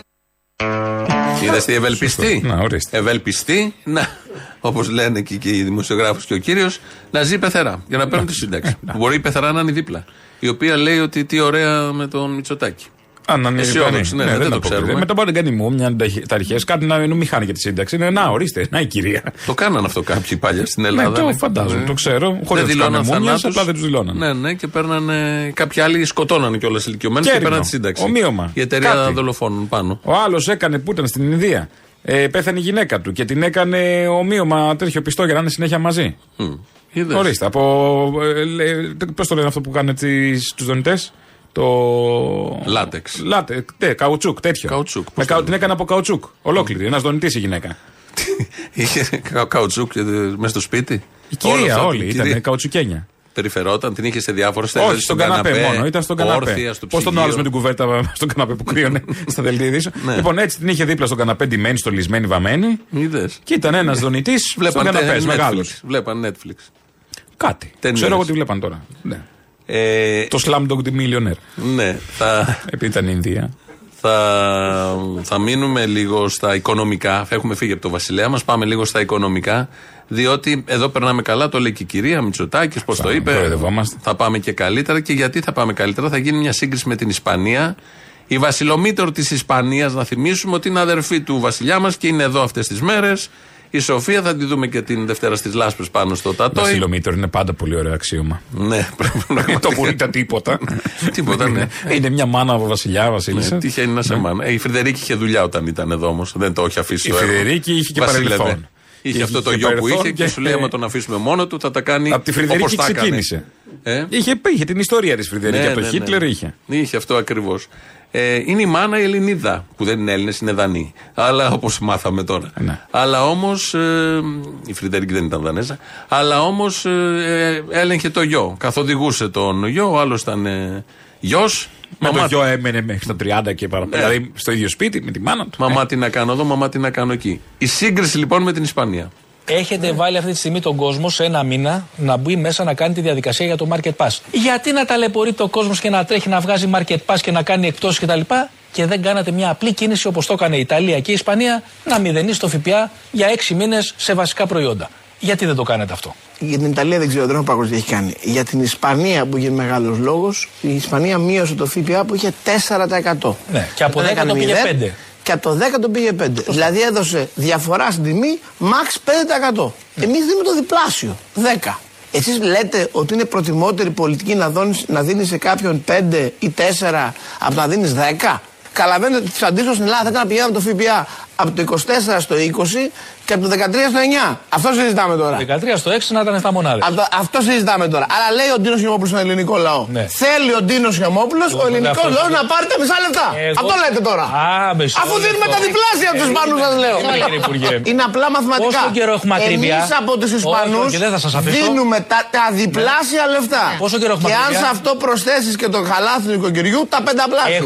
Είδες τι ευελπιστεί; Να, ορίστε. Ευελπιστεί, να, όπως λένε και, και οι δημοσιογράφοι και ο κύριος, να ζει πεθερά για να παίρνουν τη σύνταξη. Μπορεί η πεθερά να είναι δίπλα. Η οποία λέει ότι τι ωραία με τον Μητσοτάκη. Α, να είναι Αισιόδοξη, ναι, ναι, δεν το αποκλείεται. ξέρουμε. Μετά μπορεί να κάνει μου μια τα αρχέ, κάτι να μην χάνει και τη σύνταξη. Είναι, να, ορίστε, να η κυρία. Το κάνανε αυτό κάποιοι παλιά στην Ελλάδα. Ναι, το ναι. φαντάζομαι, Ε, το ξέρω. Χωρίς να Δεν τους δηλώναν κάνουν μούμιες, θανάτους. απλά δεν τους δηλώνανε. Ναι, ναι, και παίρνανε. Κάποιοι άλλοι σκοτώνανε κιόλας ηλικιωμένους και Κέρδο. παίρναν τη σύνταξη. Ομοίωμα. Η εταιρεία Κάτι. δολοφόνων πάνω. Ο άλλος έκανε που ήταν στην Ινδία. Ε, πέθανε η γυναίκα του και την έκανε ομοίωμα τέτοιο πιστό για να είναι συνέχεια μαζί. Μμ. Είδες. Ορίστε, από. Ε, Πώς το λένε αυτό που κάνουν τους δονητές; Το. Λάτεξ. Λάτε, ναι, καουτσούκ, τέτοιο. Καουτσούκ, Με πώς καου- το την έκανε από καουτσούκ. Ολόκληρη. Ένας δονητής η γυναίκα. Είχε κα- καουτσούκ μέσα στο σπίτι. Η Όλο κυρία αυτό, όλη η ήταν κυρία. καουτσουκένια. Περιφερόταν, την είχε σε διάφορες θέσει. Όχι, στον καναπέ, μόνο. Ήταν στον καναπέ. Όρθια, στο Πώς τον άλλο με ψυγείο. την κουβέρτα στον καναπέ που κρύωνε στα δελτία ειδήσεων. Ναι. Λοιπόν, έτσι την είχε δίπλα στον καναπέ, ντυμένη, στολισμένη, βαμμένη. Είδες. Και ήταν ένας δονητής στον Βλέπαν καναπές, τε- μεγάλος. Netflix. Βλέπαν Netflix. Κάτι. Ταινίες. Ξέρω εγώ τι βλέπαν τώρα. Ναι. Ε, Το Slumdog the Millionaire. ναι, θα, Επειδή ήταν Ινδία. θα, θα μείνουμε λίγο στα οικονομικά. Έχουμε φύγει από το Βασιλέα μας, πάμε λίγο στα οικονομικά. Διότι εδώ περνάμε καλά, το λέει και η κυρία Μητσοτάκης, πώς το Θα είπε. κοροϊδευόμαστε. Θα πάμε και καλύτερα. Και γιατί θα πάμε καλύτερα, θα γίνει μια σύγκριση με την Ισπανία. Η βασιλομήτωρ της Ισπανίας, να θυμίσουμε ότι είναι αδερφή του βασιλιά μας και είναι εδώ αυτές τις μέρες. Η Σοφία θα τη δούμε και την Δευτέρα στις Λάσπες πάνω στο Τατόι. Βασιλομήτωρ είναι πάντα πολύ ωραίο αξίωμα. Ναι, πρέπει το που ήταν τίποτα. Τίποτα, ναι. Είναι μια μάνα από βασιλιά, βασίλισσα. Ναι, τυχαίνει να σε μάνα. Ε, η Φρυδερίκη είχε δουλειά όταν ήταν εδώ όμως. Δεν το έχει αφήσει. Η το έργος. Φρυδερίκη είχε και Βασίλευε. παρελθόν. Είχε Είχε αυτό το και γιο που παρελθόν είχε και και- σου λέει: Άμα τον αφήσουμε μόνο του, θα τα κάνει. Από τη όπως Φρυδερίκη τα έκανε. ξεκίνησε. Ε; Είχε, είχε την ιστορία της Φρυδερίκη. Ναι, από τον ναι, ναι. Χίτλερ είχε. Είχε αυτό ακριβώς. Ε, είναι η μάνα η Ελληνίδα, που δεν είναι Έλληνες, είναι Δανείοι. Αλλά όπως μάθαμε τώρα. Ναι. Αλλά όμως. Ε, η Φρυδερίκη δεν ήταν Δανέζα. Αλλά όμως ε, έλεγχε το γιο. Καθοδηγούσε τον γιο, ο άλλος ήταν ε, γιος. Με το γιο έμενε μέχρι τα 30 και παραπέρα. Ναι. Δηλαδή στο ίδιο σπίτι με τη μάνα του. Μαμά τι να κάνω εδώ, μαμά τι να κάνω εκεί. Η σύγκριση λοιπόν με την Ισπανία. Έχετε βάλει αυτή τη στιγμή τον κόσμο σε ένα μήνα να μπει μέσα να κάνει τη διαδικασία για το Market Pass. Γιατί να ταλαιπωρείται ο κόσμο και να τρέχει να βγάζει Market Pass και να κάνει εκτό κτλ. Και δεν κάνατε μια απλή κίνηση όπως το έκανε η Ιταλία και η Ισπανία να μηδενίσει το ΦΠΑ για έξι μήνες σε βασικά προϊόντα. Γιατί δεν το κάνετε αυτό; Για την Ιταλία δεν ξέρω, δεν έχω παγκόσμια τι έχει κάνει. Για την Ισπανία που είχε μεγάλος λόγος, η Ισπανία μείωσε το ΦΠΑ που είχε 4%. Ναι, και από Δεν 10 έκανε το πήγε μηδέν, 5. Και από το 10 το πήγε 5. Δηλαδή έδωσε διαφορά στην τιμή max 5%. Εμείς δίνουμε το διπλάσιο. 10. Εσείς λέτε ότι είναι προτιμότερη πολιτική να, δώνεις, να δίνεις σε κάποιον 5 ή 4 από το να δίνεις 10. Καταλαβαίνετε ότι αντίστοιχο στην Ελλάδα θα ήταν να πηγαίναμε το ΦΠΑ από το 24 στο 20 και από το 13 στο 9. Αυτό συζητάμε τώρα. 13 στο 6 να ήταν 7 μονάδες. Αυτό, αυτό συζητάμε τώρα. Αλλά λέει ο Ντίνος Χιωμόπουλος στον ελληνικό λαό. Ναι. Θέλει ο Ντίνος Χιωμόπουλος, ο ελληνικός αυτό- λαός να πάρει τα μισά λεπτά. Εγώ- Αυτό λέτε τώρα. Α, μισό Αφού δίνουμε λεπτό. τα διπλάσια από τους Ε, Ισπανού, σας λέω. ε, κύριε Υπουργέ. Είναι απλά μαθηματικά. Πόσο καιρό έχουμε ακρίβεια; Εμείς από τους Όχι, Ισπανούς όχι, δεν θα σας αφήσω. δίνουμε τα, τα διπλάσια λεφτά. Πόσο καιρό έχουμε Και αν ακρίβεια; σε αυτό προσθέσεις και το χαλάθι του νοικοκυριού, τα πενταπλάσια.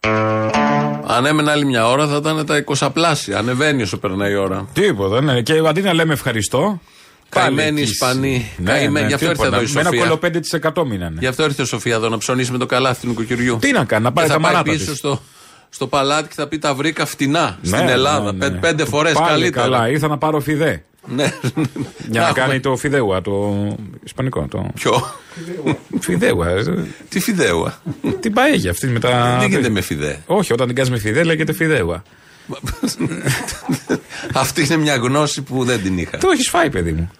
Έχουμε- Αν έμενε άλλη μια ώρα θα ήταν τα 20 πλάσια. Ανεβαίνει όσο περνάει η ώρα. Τίποτα, ναι. Και αντί να λέμε ευχαριστώ. Καημένοι πάλι Ισπανοί. Ναι, Καημένοι. ναι, Γι' αυτό ήρθε τίποτα. εδώ η Με ένα Σοφία. κόλλο 5% μείνανε. Γι' αυτό ήρθε η Σοφία εδώ να ψωνίσει με το καλάθι του νοικοκυριού. Τι να κάνει, να πάρει και τα θα πάει μανάτα πίσω της. στο, στο παλάτι και θα πει τα βρήκα φτηνά Ναι, στην ναι, Ελλάδα. ναι, Πέ- ναι. Πέντε φορές Πάλι καλύτερα. Καλά, ήρθα να πάρω φιδέ. Ναι. Για να έχουμε- κάνει το φιδέουα, το ισπανικό. Το... Ποιο; Φιδέουα. ε, Τι φιδέουα; Την παέγια αυτή με τα. Δεν γίνεται με φιδέ. Όχι, όταν την κάνεις με φιδέ λέγεται φιδέουα. Αυτή είναι μια γνώση που δεν την είχα. Το έχεις φάει, παιδί μου.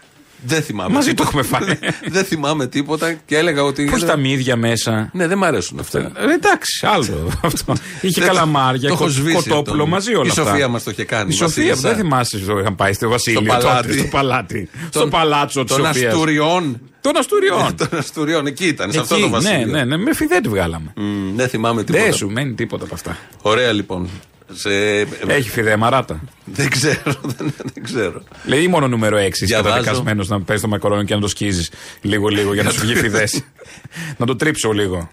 Δεν θυμάμαι. Μαζί το τίποτα. έχουμε φάει. δεν θυμάμαι τίποτα και έλεγα ότι. Πώς τα μύδια μέσα; Ναι, δεν μ' αρέσουν αυτά. Ε, εντάξει, άλλο αυτό. Είχε Δεν- καλαμάρια, το έχω κο- σβήσει κοτόπουλο αυτό. μαζί όλα Η αυτά. Σοφία μας το είχε κάνει, Η Σοφία, Βασίλισσα. δεν θυμάσαι το είχαν πάει στο Βασίλειο. Στο παλάτι. τότε, στο παλάτι. στο Των- παλάτσο της των Σοφίας. Αστουριών. Των Αστουριών. Των Αστουριών, εκεί ήταν, σε αυτό Εκεί, το βασίλειο. Ναι, ναι, ναι, με φιδέ τη βγάλαμε. Μμ, δεν θυμάμαι τίποτα. Δεν σου μένει τίποτα από αυτά. Ωραία λοιπόν. Σε... Έχει φιδέ μαράτα. Δεν ξέρω, δεν, δεν ξέρω. Λέει ή μόνο νούμερο 6 είσαι Διαβάζω. καταδικασμένος να παίζει το μακαρόνι και να το σκίζεις λίγο-λίγο για να σου βγει φιδέ. να το τρίψω λίγο.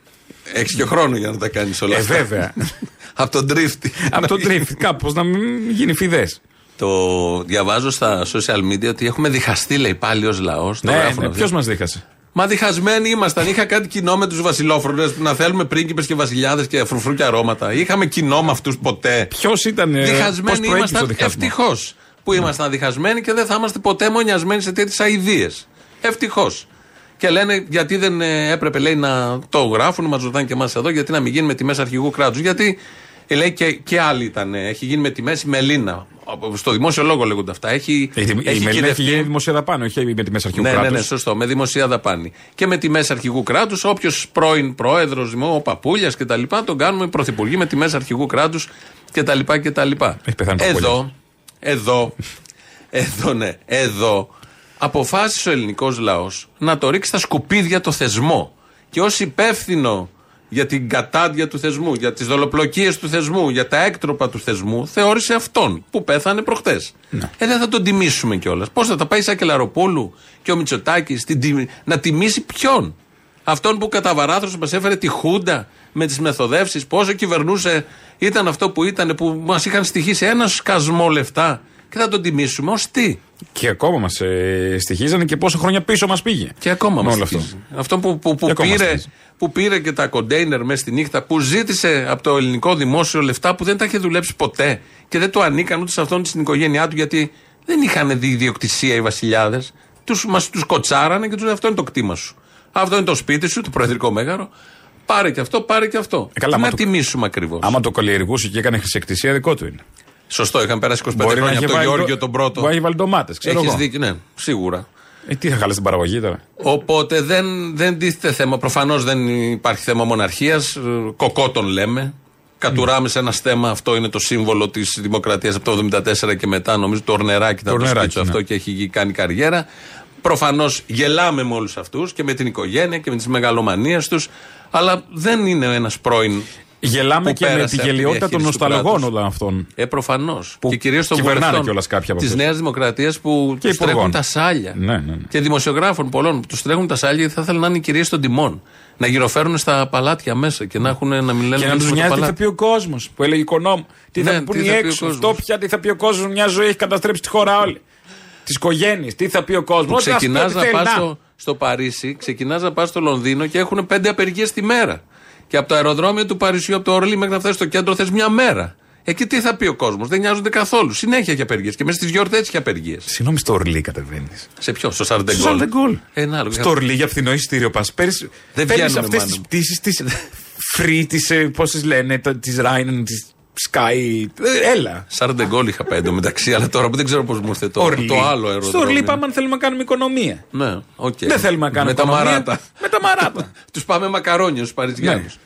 Έχεις και χρόνο για να τα κάνεις όλα Ε, αυτά. βέβαια. Από τον τρίφτη. Από τον τρίφτη, κάπως να μην γίνει φιδέ. Το διαβάζω στα social media ότι έχουμε διχαστεί, λέει πάλι ως λαός. Ναι, ναι, ποιος μας δίχασε. Μα διχασμένοι ήμασταν. Είχα κάτι κοινό με τους βασιλόφρονε που να θέλουμε πρίγκιπες και βασιλιάδες και φρουφρού και αρώματα. Είχαμε κοινό με αυτούς ποτέ. Ποιος ήταν. ε, πώς Διχασμένοι προέκυψε ο ήμασταν. διχασμός; Ευτυχώς που ήμασταν διχασμένοι και δεν θα είμαστε ποτέ μονιασμένοι σε τέτοιες αειδίε. Ευτυχώς. Και λένε γιατί δεν ε, έπρεπε λέει να το γράφουν, μας ρωτάνε και εμάς εδώ, γιατί να μην γίνει με τιμές αρχηγού κράτους. Γιατί ε, λέει και, και άλλοι ήταν. ε, Έχει γίνει με τιμές η Μελίνα. Στο δημόσιο λόγο λέγονται αυτά. Έχει, Η, η Μελίνα έχει κυριευτεί- γίνει δημοσία δαπάνη, όχι με τη μέσα αρχικού ναι, ναι, κράτους. ναι, σωστό. Με δημοσία δαπάνη. Και με τιμέ αρχηγού κράτους, όποιος πρώην πρόεδρος, ο Παπούλιας κτλ. τον κάνουμε πρωθυπουργοί με τιμέ αρχηγού κράτους κτλ. κτλ. Έχει πεθάνει ο Εδώ, εδώ, εδώ, ναι, εδώ αποφάσισε ο ελληνικός λαός να το ρίξει στα σκουπίδια το θεσμό. Και ως υπεύθυνο για την κατάντια του θεσμού, για τις δολοπλοκίες του θεσμού, για τα έκτροπα του θεσμού, θεώρησε αυτόν που πέθανε προχτέ. Ε, δεν θα τον τιμήσουμε κιόλας. Πώς θα τα πάει σαν Κελαροπούλου και ο Μητσοτάκης να τιμήσει ποιον; Αυτόν που κατά βαράθρος μας έφερε τη Χούντα με τις μεθοδεύσεις, πόσο κυβερνούσε, ήταν αυτό που ήταν, που μας είχαν στοιχήσει ένα σκασμό λεφτά. Και θα τον τιμήσουμε ως τι; Και ακόμα μας ε, στοιχίζανε και πόσα χρόνια πίσω μας πήγε. Και ακόμα Με μας όλο αυτό. στοιχίζει. Αυτό που, που, που, Και ακόμα μας πήρε, στοιχίζει. που πήρε και τα κοντέινερ μέσα στη νύχτα, που ζήτησε από το ελληνικό δημόσιο λεφτά που δεν τα είχε δουλέψει ποτέ και δεν το ανήκαν ούτε σε αυτόν ούτε στην οικογένειά του γιατί δεν είχαν δει ιδιοκτησία οι βασιλιάδες. Τους, μας τους κοτσάρανε και του αυτό είναι το κτήμα σου. Αυτό είναι το σπίτι σου, το προεδρικό μέγαρο. Πάρε και αυτό, πάρε και αυτό. Ε, καλά, Τι άμα να το- τιμήσουμε ακριβώς. Άμα το καλλιεργούσε και έκανε χρησιεκτησία, δικό του είναι. Σωστό, είχαν περάσει 25 Μπορεί να χρόνια έχει από τον βάλει Γεώργιο το- τον πρώτο. Μπορεί να έχει βάλει ντομάτες, ξέρω Έχεις εγώ. δίκιο, ναι, σίγουρα. Ε, τι θα χαλάσει την παραγωγή τώρα. Οπότε δεν, δεν τίθεται θέμα. Προφανώς δεν υπάρχει θέμα μοναρχίας. Κοκό τον λέμε. Κατουράμε σε ένα στέμα. Αυτό είναι το σύμβολο της δημοκρατίας από το 1974 και μετά. Νομίζω το Ορνεράκι ήταν Το το, Ορνεράκι, σπίτι του ναι. αυτό και έχει κάνει καριέρα. Προφανώς γελάμε με όλους αυτούς και με την οικογένεια και με τις μεγαλομανίες τους. Αλλά δεν είναι ένας πρώην. Γελάμε που και με πέρασε τη από τη γελιότητα των διαχείριση του νοσταλγών κράτους. όλων αυτών. Ε, προφανώς. Που Και κυρίως των κυβερνάνε βουλευτών κιόλας κάποιοι από της αυτούς. Νέας Δημοκρατίας που Και τους τρέχουν υπουργών. τα σάλια. Ναι, ναι, ναι. Και δημοσιογράφων πολλών που τους τρέχουν τα σάλια γιατί θα ήθελαν να είναι οι κυρίες των τιμών. Να γυροφέρουν στα παλάτια μέσα και να, έχουν, να μην λένε Και να τίποτα τους στο νοιάζει τι θα παλάτι. πει ο κόσμος. Που έλεγε η οικονόμου. Τι Ναι, θα πούνε τι οι θα πει ο έξω. κόσμος. Αυτό πια τι θα πει ο κόσμος. Μια ζωή έχει καταστρέψει τη χώρα όλη. Τι οικογένειε. Τι θα πει ο κόσμος. Που ξεκινάς να πας στο, στο Παρίσι, ξεκινάς να πας στο Λονδίνο και έχουν πέντε απεργίες τη μέρα. Και από το αεροδρόμιο του Παρισιού, από το Ορλί μέχρι να φτάσει στο κέντρο, θες μια μέρα. Εκεί τι θα πει ο κόσμος. Δεν νοιάζονται καθόλου. Συνέχεια έχει απεργίες. Και μέσα στις γιορτές έχει απεργίες. Συγγνώμη, στο Ορλί κατεβαίνεις. Σε ποιο, στο Στο Σαρντεγκόλ. Σαρντεγκόλ. Ένα άλλο. Στο Ορλί για φθηνό εισιτήριο πας. Παίρνει βγαίνουμε, αυτές μάνα τι μου. πτήσεις της free, της. Πώς τις λένε, της Rhine, τη Sky. Ε, Έλα. Σαρντεγκόλ είχα πάει μεταξύ, αλλά τώρα που δεν ξέρω πώς μου ήρθε το, Ορλί. το άλλο αεροδρόμιο. Στο Ορλί πάμε αν θέλουμε να κάνουμε οικονομία. Ναι, οκ. Δεν θέλουμε να κάνουμε Με τα οικονομία. μαράτα. Με τα μαράτα. τους πάμε μακαρόνιο στου Παριζιάνους. Ναι.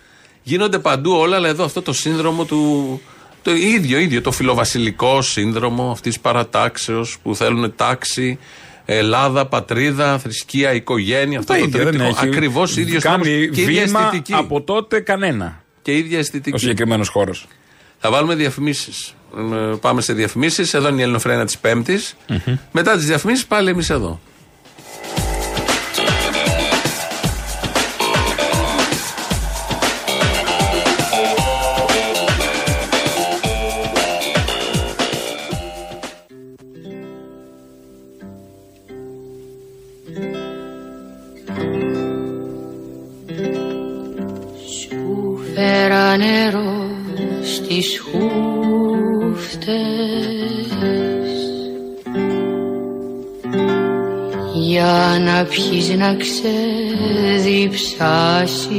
Γίνονται παντού όλα, αλλά εδώ αυτό το σύνδρομο του. Το ίδιο, ίδιο, το φιλοβασιλικό σύνδρομο αυτής της παρατάξεως που θέλουν τάξη, Ελλάδα, πατρίδα, θρησκεία, οικογένεια. Αυτό Τα το ίδια δεν τρίπτυχο. έχει. Ακριβώς ίδιος Κάνει και ίδια βήμα αισθητική. από τότε κανένα. Και ίδια Ο αισθητική. συγκεκριμένος χώρος. Θα βάλουμε διαφημίσεις. Πάμε σε διαφημίσεις. Εδώ είναι η Ελληνοφρένα της πεμπτη Μετά τις διαφημίσεις πάλι εμείς εδώ. Φέρα νερό στις χούφτες. Για να πιείς να ξεδιψάσεις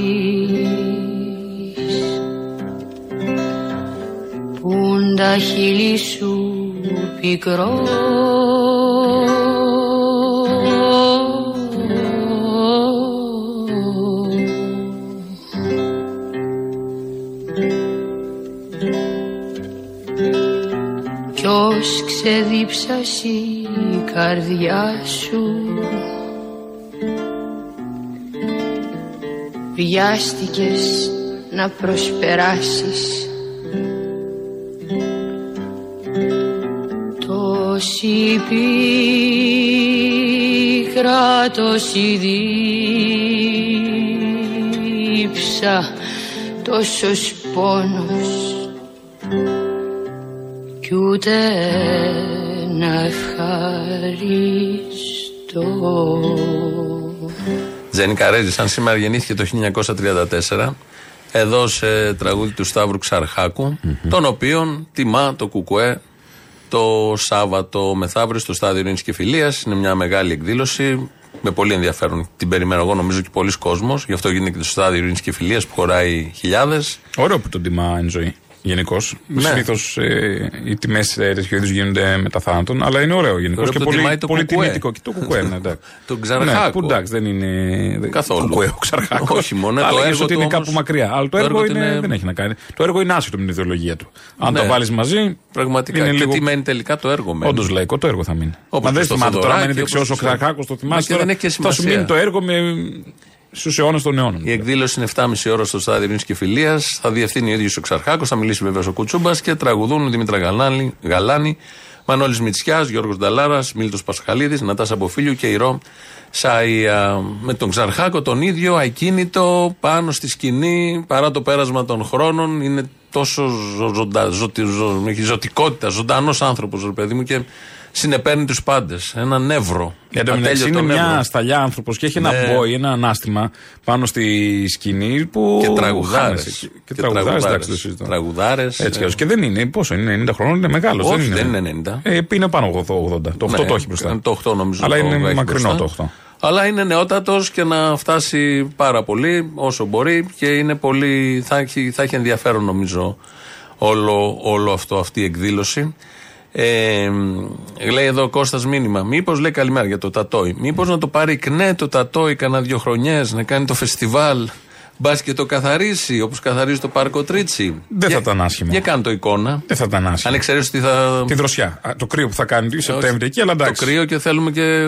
πουν τα χείλη σου πικρό ως ξεδίψασε η καρδιά σου. Βιάστηκες να προσπεράσεις τόση πίκρα, τόση δίψα τόσος πόνος. κι ούτε να ευχαριστώ Τζένι Καρέζη, σαν σήμερα γεννήθηκε το 1934, εδώ σε τραγούδι του Σταύρου Ξαρχάκου, τον οποίον τιμά το Κουκουέ το Σάββατο μεθαύριο στο στάδιο Ειρήνης και Φιλίας. Είναι μια μεγάλη εκδήλωση. Με πολύ ενδιαφέρον την περιμένω εγώ, νομίζω και πολλοί κόσμος. Γι' αυτό γίνεται και το στάδιο Ειρήνης και Φιλίας που χωράει χιλιάδες. Ωραίο που τον τιμά εν ζωή. Γενικώς. Ναι. Συνήθως ε, οι τιμές τέτοιου είδους γίνονται μετά θάνατον, αλλά είναι ωραίο γενικώς Ωραίο και που το πολύ, τιμάει το πολύ κουκουέ. τιμητικό. Και το κουκουέ, ναι, εντάξει. Τον Ξαρχάκο. Ναι, που εντάξει δεν είναι. δεν- Καθόλου. Κουκουέ, ο Ξαρχάκος. Όχι μόνο, το Αλλά έργο ίσως ότι του είναι όμως- κάπου μακριά. Αλλά το, το έργο, έργο του είναι, είναι- δεν έχει να κάνει. Το έργο είναι άσχετο με την ιδεολογία του. Αν Ναι. το βάλεις μαζί. Πραγματικά. Είναι και λίγο- τι μένει τελικά το έργο μένει. Όντως λαϊκό το έργο θα μείνει. Όπως Μα και δεν στο θυμάται τώρα, αν είναι Θεοδωράκη, δεξιός ο όπως και- Ξαρχάκος, το Μα θυμάσαι. και τώρα, δεν έχει και Θα σου σημασία. μείνει το έργο με στους αιώνες των αιώνων. Η εκδήλωση είναι 7,5 ώρα στο στάδιο Ειρήνης και Φιλίας. Θα διευθύνει ο ίδιος ο Ξαρχάκος, θα μιλήσει βέβαια ο Κουτσούμπας και τραγουδούν ο Δημήτρα Γαλάνη, Γαλάνη Μανώλης Μητσιάς, Γιώργος Νταλάρας, Μίλτος Πασχαλίδης, Νατάσα Αποφίλιου και η Ρο Σάια. Με τον Ξαρχάκο τον ίδιο, ακίνητο, πάνω στη σκηνή, παρά το πέρασμα των χρόνων. Είναι τόσο ζω, ζωντα, ζωτι- ζω- έχει ζωτικότητα, ζωντανός άνθρωπος, ρε παιδί μου, και συνεπέρνει τους πάντες. Ένα νεύρο. Εν τω μεταξύ Ατέλειωτο είναι μια νεύρο. σταλιά άνθρωπος και έχει ένα Ναι. μπόι, ένα ανάστημα πάνω στη σκηνή που. Και τραγουδάρες. χάνεσαι. Και, και τραγουδάρες, εντάξει, το συζητώ. Τραγουδάρες, Έτσι κι ε. αλλιώς. Και δεν είναι, πόσο είναι, 90 χρόνων, είναι μεγάλος. Όχι, δεν είναι, δεν είναι 90. Ε, είναι πάνω από το 80. Το 8 Ναι, το έχει μπροστά. Το 8 νομίζω. Αλλά το είναι έχει μακρινό μπροστά. το 8. Αλλά είναι νεότατος και να φτάσει πάρα πολύ όσο μπορεί και είναι πολύ, θα, έχει, θα έχει ενδιαφέρον νομίζω όλο, όλο αυτό, αυτή η εκδήλωση. Ε, λέει εδώ ο Κώστας μήνυμα. Μήπως λέει καλημέρα για το Τατόι. Μήπως να το πάρει κνέ το Τατόι κανένα δύο χρονιές, να κάνει το φεστιβάλ. Μπας και το καθαρίσει όπως καθαρίζει το πάρκο Τρίτσι. Δεν θα ήταν άσχημο. Για κάνει το εικόνα. Δεν θα ήταν άσχημο. Αν εξαιρέσεις ότι θα. Τη δροσιά. Α, Το κρύο που θα κάνει το Σεπτέμβριο εκεί, αλλά εντάξει. Το κρύο και θέλουμε και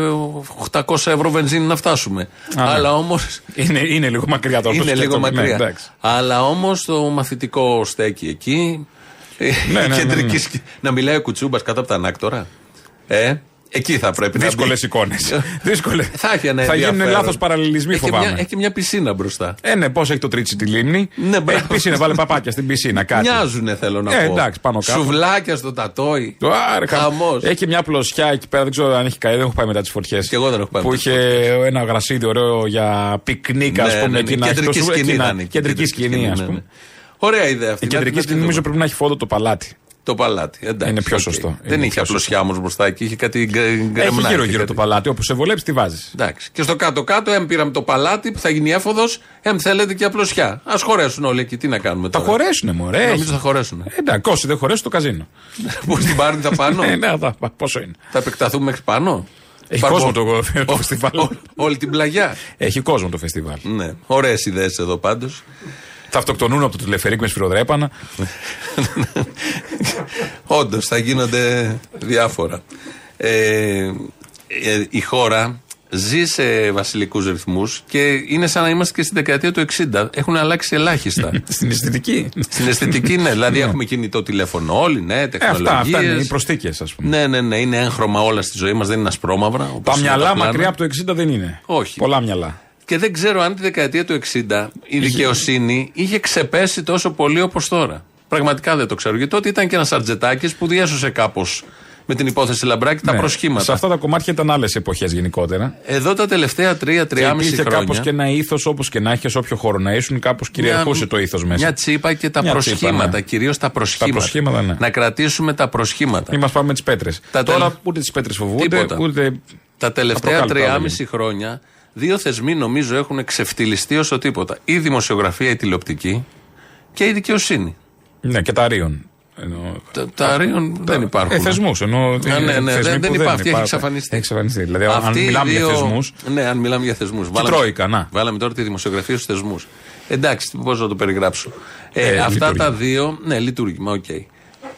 800 ευρώ βενζίνη να φτάσουμε. Α, ναι. Αλλά όμως. Είναι, είναι λίγο μακριά τώρα. το Είναι λίγο σκέφτομαι. Ναι, μακριά. εντάξει. Αλλά όμως το μαθητικό στέκι εκεί. Ναι, ναι, Η ναι, κεντρική ναι. σκη- Να μιλάει ο Κουτσούμπας κάτω από τα ανάκτορα. Ε, εκεί θα πρέπει να Δύσκολες μπει. εικόνες. Δύσκολες. Θα έχει ένα Θα γίνουν ενδιαφέρον. λάθος παραλληλισμοί, Έχει και φοβάμαι. μια, έχει και μια πισίνα μπροστά. Ε, ναι, πώς έχει το Τρίτση τη λίμνη. Ναι, μπράβο. έχει πισίνα, βάλε παπάκια στην πισίνα, κάτι. Μοιάζουνε θέλω να Ε, πω. εντάξει, πάνω κάτω. Σουβλάκια στο Τατόι. Το άρε, κα- Χαμός. Έχει μια απλωσιά εκεί πέρα, δεν ξέρω αν έχει καεί, δεν έχω πάει μετά τις φωτιές. Και εγώ δεν έχω πάει Που μετά τις είχε ένα γρασίδι ωραίο για πικνίκ, ας Ναι, πούμε. ναι, ναι. εκεί να έχει Κεντρική το σου- σκηνή εκεί να- θα είναι. Κεντρική σκηνή, ας ναι, πούμε. Ναι. Ωραία ιδέα αυτή. Η Να- κεντρική να τη σκηνή νομίζω δούμε. πρέπει να έχει φόντο το παλάτι. Το παλάτι. Εντάξει, Είναι πιο οκ. σωστό. Δεν Είναι είχε πιο απλωσιά όμως μπροστά εκεί, είχε κάτι γκ- Έχει γκρεμνάκι, γύρω-γύρω κάτι. το παλάτι. Όπου σε βολέψει, τη βάζεις. Εντάξει. Και στο κάτω-κάτω, εμ πήραμε το παλάτι που θα γίνει έφοδος, εμ θέλετε και απλωσιά. Ας χωρέσουν όλοι εκεί, τι να κάνουμε Θα τώρα; χωρέσουνε, μωρέ. Νομίζω θα χωρέσουν. Εντάξει, όσοι δεν χωρέσουν το καζίνο. Πού στην Πάρνη θα πάνω; Ε, ναι, θα- πόσο είναι. θα επεκταθούμε μέχρι πάνω; Έχει Πάρουμε κόσμο το, το ό- φεστιβάλ. ό- Όλη την πλαγιά. Έχει κόσμο το φεστιβάλ. Ναι. Ωραίες ιδέες εδώ πάντως. Θα αυτοκτονούν από το τηλεφερίκ με σφυροδρέπανα. Όντως θα γίνονται διάφορα. Ε, ε, η χώρα ζει σε βασιλικούς ρυθμούς και είναι σαν να είμαστε και στην δεκαετία του 60. Έχουν αλλάξει ελάχιστα. Στην αισθητική. Στην αισθητική, ναι. Δηλαδή έχουμε κινητό τηλέφωνο όλοι, ναι, Ε, τεχνολογίες. αυτά, αυτά είναι οι προστίκες, ας πούμε. Ναι, ναι, ναι. Είναι έγχρωμα όλα στη ζωή μας, δεν είναι ασπρόμαυρα. όπως Τα είναι μυαλά πλάνα. μακριά από το 60 δεν είναι. Όχι. Πολλά μυαλά. Και δεν ξέρω αν τη δεκαετία του 60 η δικαιοσύνη είχε ξεπέσει τόσο πολύ όπως τώρα. Πραγματικά δεν το ξέρω. Γιατί τότε ήταν και ένας Αρτζετάκης που διέσωσε κάπως με την υπόθεση Λαμπράκη τα Ναι. προσχήματα. Σε αυτά τα κομμάτια ήταν άλλες εποχές γενικότερα. Εδώ τα τελευταία Και τρία-τριάμιση υπήρχε χρόνια. κάπως και ένα ήθος όπως και να έχει, σε όποιο χώρο να ήσουν, κάπως κυριαρχούσε το ήθος μέσα. Μια τσίπα και τα Μια τσίπα, προσχήματα. ναι. Κυρίως τα προσχήματα. προσχήματα, ναι. Να κρατήσουμε τα προσχήματα. Μην μας πάμε με τις πέτρες. Τα Τώρα τελε- ούτε τις πέτρες φοβούνται, Τίποτα. ούτε. Τα τελευταία Απροκάλυπτα όλα τριάμιση χρόνια, δύο θεσμοί νομίζω έχουν ξεφτιλιστεί όσο τίποτα. Η δημοσιογραφία, η τηλεοπτική και η δικαιοσύνη. Ναι, και τα ρίων. Τα, τα ρίων δεν υπάρχουν. Ε, θεσμούς. Ενώ. Ναι, ναι, ναι, θεσμοί δεν, δεν που υπάρχει, έχει υπάρχουν. εξαφανιστεί. Έχει εξαφανιστεί. Δηλαδή, αν Αυτοί οι μιλάμε για δύο- θεσμοί. Ναι, αν μιλάμε για θεσμούς. Τρόικα, να. Βάλαμε τώρα τη δημοσιογραφία στους θεσμούς. Εντάξει, πώς να το περιγράψω. Ε, Ε, αυτά λειτούργημα. τα δύο. Ναι, λειτουργήμα, οκ.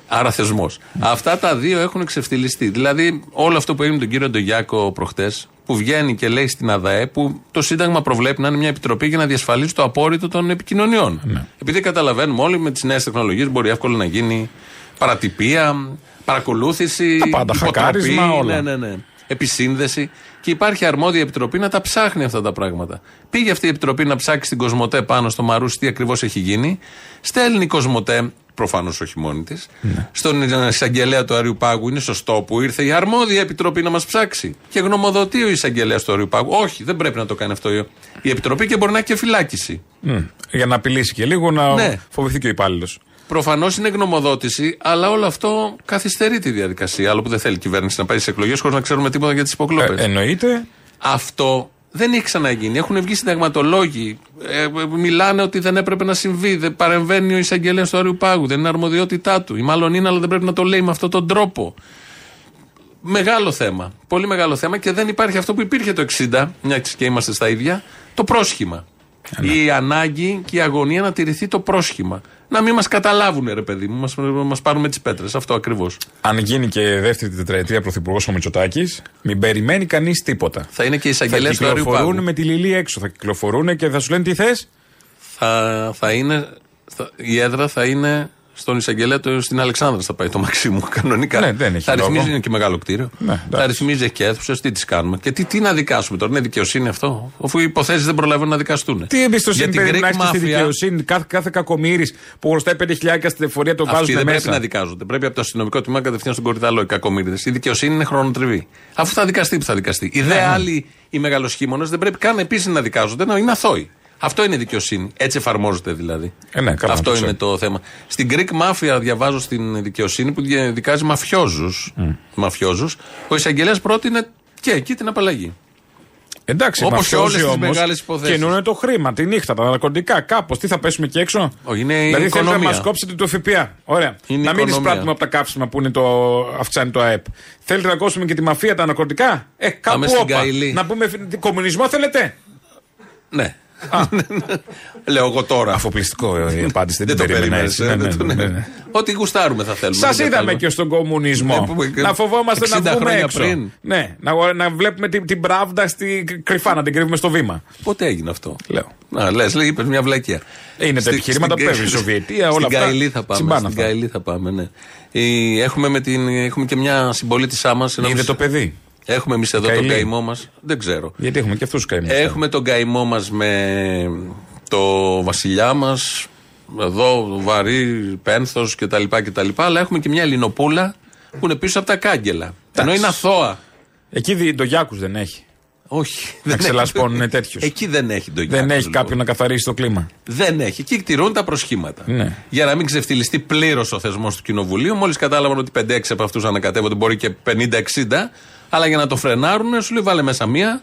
Άρα θεσμός. Αυτά τα δύο έχουν εξευθυλιστεί. Δηλαδή, όλο αυτό που έγινε με τον κύριο Ντογιάκο προχτές, που βγαίνει και λέει στην ΑΔΑΕ, που το Σύνταγμα προβλέπει να είναι μια επιτροπή για να διασφαλίσει το απόρριτο των επικοινωνιών. Ναι. Επειδή καταλαβαίνουμε όλοι με τις νέες τεχνολογίες μπορεί εύκολα να γίνει παρατυπία, παρακολούθηση, Τα πάντα, υποτροπή, χακάρισμα, όλα. Ναι, ναι, ναι. Επισύνδεση. Και υπάρχει αρμόδια επιτροπή να τα ψάχνει αυτά τα πράγματα. Πήγε αυτή η επιτροπή να ψάξει την Κοσμοτέ πάνω στο Μαρούσι τι ακριβώς έχει γίνει. Στέλνει η Κοσμοτέ, προφανώς όχι μόνη της, Ναι. στον εισαγγελέα του Αριού Πάγου. Είναι σωστό που ήρθε η αρμόδια επιτροπή να μας ψάξει. Και γνωμοδοτεί ο εισαγγελέας του Αριού Πάγου. Όχι, δεν πρέπει να το κάνει αυτό η- η επιτροπή και μπορεί να έχει και φυλάκιση. Μμ, Για να απειλήσει και λίγο να Ναι. φοβηθεί και ο υπάλληλος. Προφανώς είναι γνωμοδότηση, αλλά όλο αυτό καθυστερεί τη διαδικασία. Άλλο που δεν θέλει η κυβέρνηση να πάει σε εκλογές χωρίς να ξέρουμε τίποτα για τις υποκλοπές. Ε, εννοείται. Αυτό δεν έχει ξαναγίνει. Έχουν βγει συνταγματολόγοι. Ε, ε, μιλάνε ότι δεν έπρεπε να συμβεί. Δεν παρεμβαίνει ο εισαγγελέας του Αριού Πάγου. Δεν είναι αρμοδιότητά του. Ή μάλλον είναι, αλλά δεν πρέπει να το λέει με αυτόν τον τρόπο. Μεγάλο θέμα. Πολύ μεγάλο θέμα και δεν υπάρχει αυτό που υπήρχε το 60, μια και είμαστε στα ίδια, το πρόσχημα. Η ανάγκη και η αγωνία να τηρηθεί το πρόσχημα. Να μην μας καταλάβουν, ρε παιδί μου, μας μας πάρουν με τις πέτρες. Αυτό ακριβώς. Αν γίνει και δεύτερη τετραετία πρωθυπουργός ο Μητσοτάκης, μην περιμένει κανείς τίποτα. Θα είναι και οι Θα εισαγγελέα του Αριού κυκλοφορούν Πάγου. με τη Λιλή έξω. Θα κυκλοφορούν και θα σου λένε τι θες. θα, θα είναι. Θα, η έδρα θα είναι στον εισαγγελέα του στην Αλεξάνδρα. Θα πάει το Μαξίμου κανονικά. Ναι, δεν έχει θα λόγο. ρυθμίζει είναι και μεγάλο κτίριο. Ναι, εντάξει. θα ρυθμίζει και αίθουσες. Τι τις κάνουμε. Και τι, τι να δικάσουμε τώρα. Είναι δικαιοσύνη αυτό. Αφού οι υποθέσεις δεν προλαβαίνουν να δικαστούν. Τι εμπιστοσύνη Για την πρέπει να Greek έχεις στη Mafia, δικαιοσύνη. Κάθε, κάθε κακομοίρης που χρωστάει 5.000 στην εφορία τον Αυτοί βάζουν δεν μέσα. πρέπει να δικάζονται. Πρέπει από το αστυνομικό τμήμα κατευθείαν στον κορυδαλό οι κακομίριδε. Η δικαιοσύνη είναι χρονοτριβή. Αφού θα δικαστεί που θα δικαστεί. Οι δε Ναι, ναι. άλλοι οι μεγαλοσχήμονες δεν πρέπει καν επίσης να δικάζονται, να είναι αθώοι. Αυτό είναι η δικαιοσύνη. Έτσι εφαρμόζεται δηλαδή. Ε, ναι, καλά, Αυτό το είναι ξέρω. το θέμα. Στην Greek Mafia διαβάζω στην δικαιοσύνη που δια- δικάζει μαφιόζους. Μαφιόζους. Ο εισαγγελέας πρότεινε και εκεί την απαλλαγή. Εντάξει, Όπως σε όλες μαφιόζοι τις όμως μεγάλες υποθέσεις. Κινούνε το χρήμα, τη νύχτα, τα ναρκωτικά, κάπως. Τι θα πέσουμε και έξω; Όχι, είναι η δηλαδή θέλετε να οικονομία. μας κόψετε το ΦΠΑ. Ωραία. Είναι η να μην οικονομία. εισπράττουμε από τα καύσιμα που είναι το, αυξάνει το ΑΕΠ. Θέλετε να κόψουμε και τη μαφία, τα ναρκωτικά; Ε, κάπου Πάμε στην όπα. Καηλή. Να πούμε τι κομμουνισμό θέλετε; Ναι. Λέω εγώ τώρα. Αφοπλιστικό ε, η απάντηση. Δεν, Δεν την το περίμενα περίμενε. έτσι. Ναι, ναι, ναι, ναι. Ό,τι γουστάρουμε θα θέλουμε. Σας Δεν είδαμε θέλουμε. και στον κομμουνισμό. Ναι, που- να φοβόμαστε 60 να βγούμε χρόνια έξω. πριν. Ναι, να, να βλέπουμε την, την μπράβδα στη, κρυφά, να την κρύβουμε στο βήμα. Πότε έγινε αυτό; Λέω. Να, λες, λέει, είπες μια βλακεία. Είναι τα Στη- επιχειρήματα στην- που έβγαλε η Σοβιετία, όλα στην αυτά. Καηλή θα πάμε. Συμπάνε Στην αυτά. Καηλή θα πάμε, ναι. Η- έχουμε, με την, έχουμε και μια συμπολίτησά μας. Είδε το παιδί. Έχουμε εμείς εδώ Καηλή. τον καημό μας. Δεν ξέρω. Γιατί έχουμε και αυτούς του καημού. Έχουμε τον καημό μας με το βασιλιά μας. Εδώ βαρύ, πένθος κτλ, κτλ. Αλλά έχουμε και μια Ελληνοπούλα που είναι πίσω από τα κάγκελα. Ενώ είναι αθώα. Εκεί δι- το Γιάκους δεν έχει. Όχι. Να δεν ξελασπώνουν έχει. τέτοιους. Εκεί δεν έχει τον Δεν Γιάκος, έχει λοιπόν. κάποιον να καθαρίσει το κλίμα. Δεν έχει. Εκεί κτηρούν τα προσχήματα. Ναι. Για να μην ξεφτυλιστεί πλήρως ο θεσμός του Κοινοβουλίου, μόλις κατάλαβαν ότι 5-6 από αυτούς ανακατεύονται, μπορεί και 50-60, αλλά για να το φρενάρουν, σου λέει βάλε μέσα μία.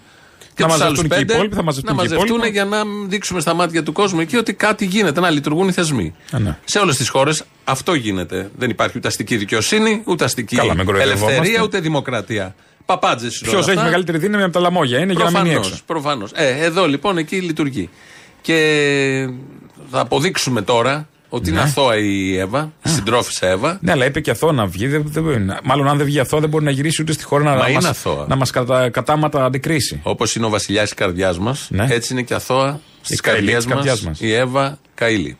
Και Να τους μαζευτούν άλλους και οι πέντε υπόλοιποι, θα μαζευτούν να και οι μαζευτούν υπόλοιποι. για να δείξουμε στα μάτια του κόσμου εκεί ότι κάτι γίνεται, να λειτουργούν οι θεσμοί. Α, ναι. Σε όλες τις χώρες αυτό γίνεται. Δεν υπάρχει ούτε αστική δικαιοσύνη, ούτε αστική Καλά, μην κοροϊδευόμαστε. ελευθερία, ούτε δημοκρατία. Παπάντζες Ποιος έχει μεγαλύτερη δύναμη από τα λαμόγια είναι για να μείνει έξω. Προφανώς. Ε, εδώ λοιπόν εκεί λειτουργεί. Και θα αποδείξουμε τώρα ότι είναι Ναι. αθώα η Εύα, η συντρόφισσα Εύα. Ναι, αλλά είπε και αθώο να βγει. Δεν, δεν, μπορεί να- μάλλον, αν δεν βγει αθώο, δεν μπορεί να γυρίσει ούτε στη χώρα να, Μα είναι μας, αθώα. να μας κατα, κατάματα αντικρίσει. Όπως είναι ο βασιλιάς της καρδιάς μας, Ναι. έτσι είναι και αθώα στι Καηλή καρδιέ της καρδιάς μας μας. η Εύα Καηλή.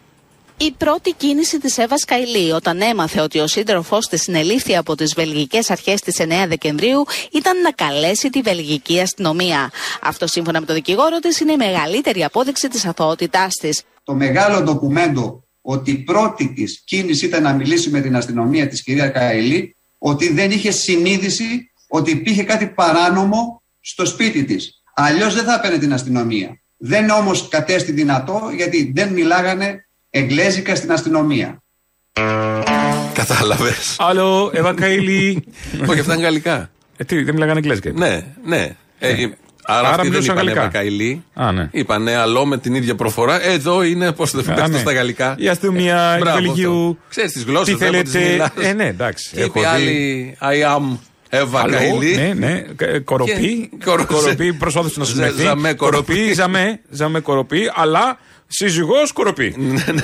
Η πρώτη κίνηση της Εύας Καηλή όταν έμαθε ότι ο σύντροφός της συνελήφθη από τις βελγικές αρχές τη 9 Δεκεμβρίου ήταν να καλέσει τη βελγική αστυνομία. Αυτό σύμφωνα με το δικηγόρο της είναι η μεγαλύτερη απόδειξη της αθωότητάς της. το μεγάλο ντοκουμέντο ότι η πρώτη της κίνηση ήταν να μιλήσει με την αστυνομία της κυρία Καηλή ότι δεν είχε συνείδηση ότι υπήρχε κάτι παράνομο στο σπίτι της. Αλλιώς δεν θα έπαιρνε την αστυνομία. Δεν όμως κατέστη δυνατό γιατί δεν μιλάγανε εγγλέζικα στην αστυνομία. Κατάλαβες. Άλλο, Εύα Καηλή. Όχι, αυτά είναι γαλλικά. Ε, τι, δεν μιλάγανε εγγλέζικα. Ναι, ναι. Ε, Άρα, αυτοί δεν μιλούσαν είπαν γαλλικά. Ευακαηλή. Α, ναι. Είπανε άλλο με την ίδια προφορά. Εδώ είναι, πώς το Α, πείτε ναι. στα γαλλικά. Η αστυνομία του Βελγίου. Ξέρεις τις γλώσσες Τι θέλετε. Ε, ναι, εντάξει. Και έχω είπε δει. άλλη, I am Εύα Άλλο, Καηλή. Ναι, ναι. Ε, Κοροπή. Και- κορο- Κοροπή προσπάθησε να Ζα- συνοηθεί. ζαμέ κοροπή. Κοροπή, ζαμέ. Ζαμέ κοροπή, αλλά σύζυγος κοροπή.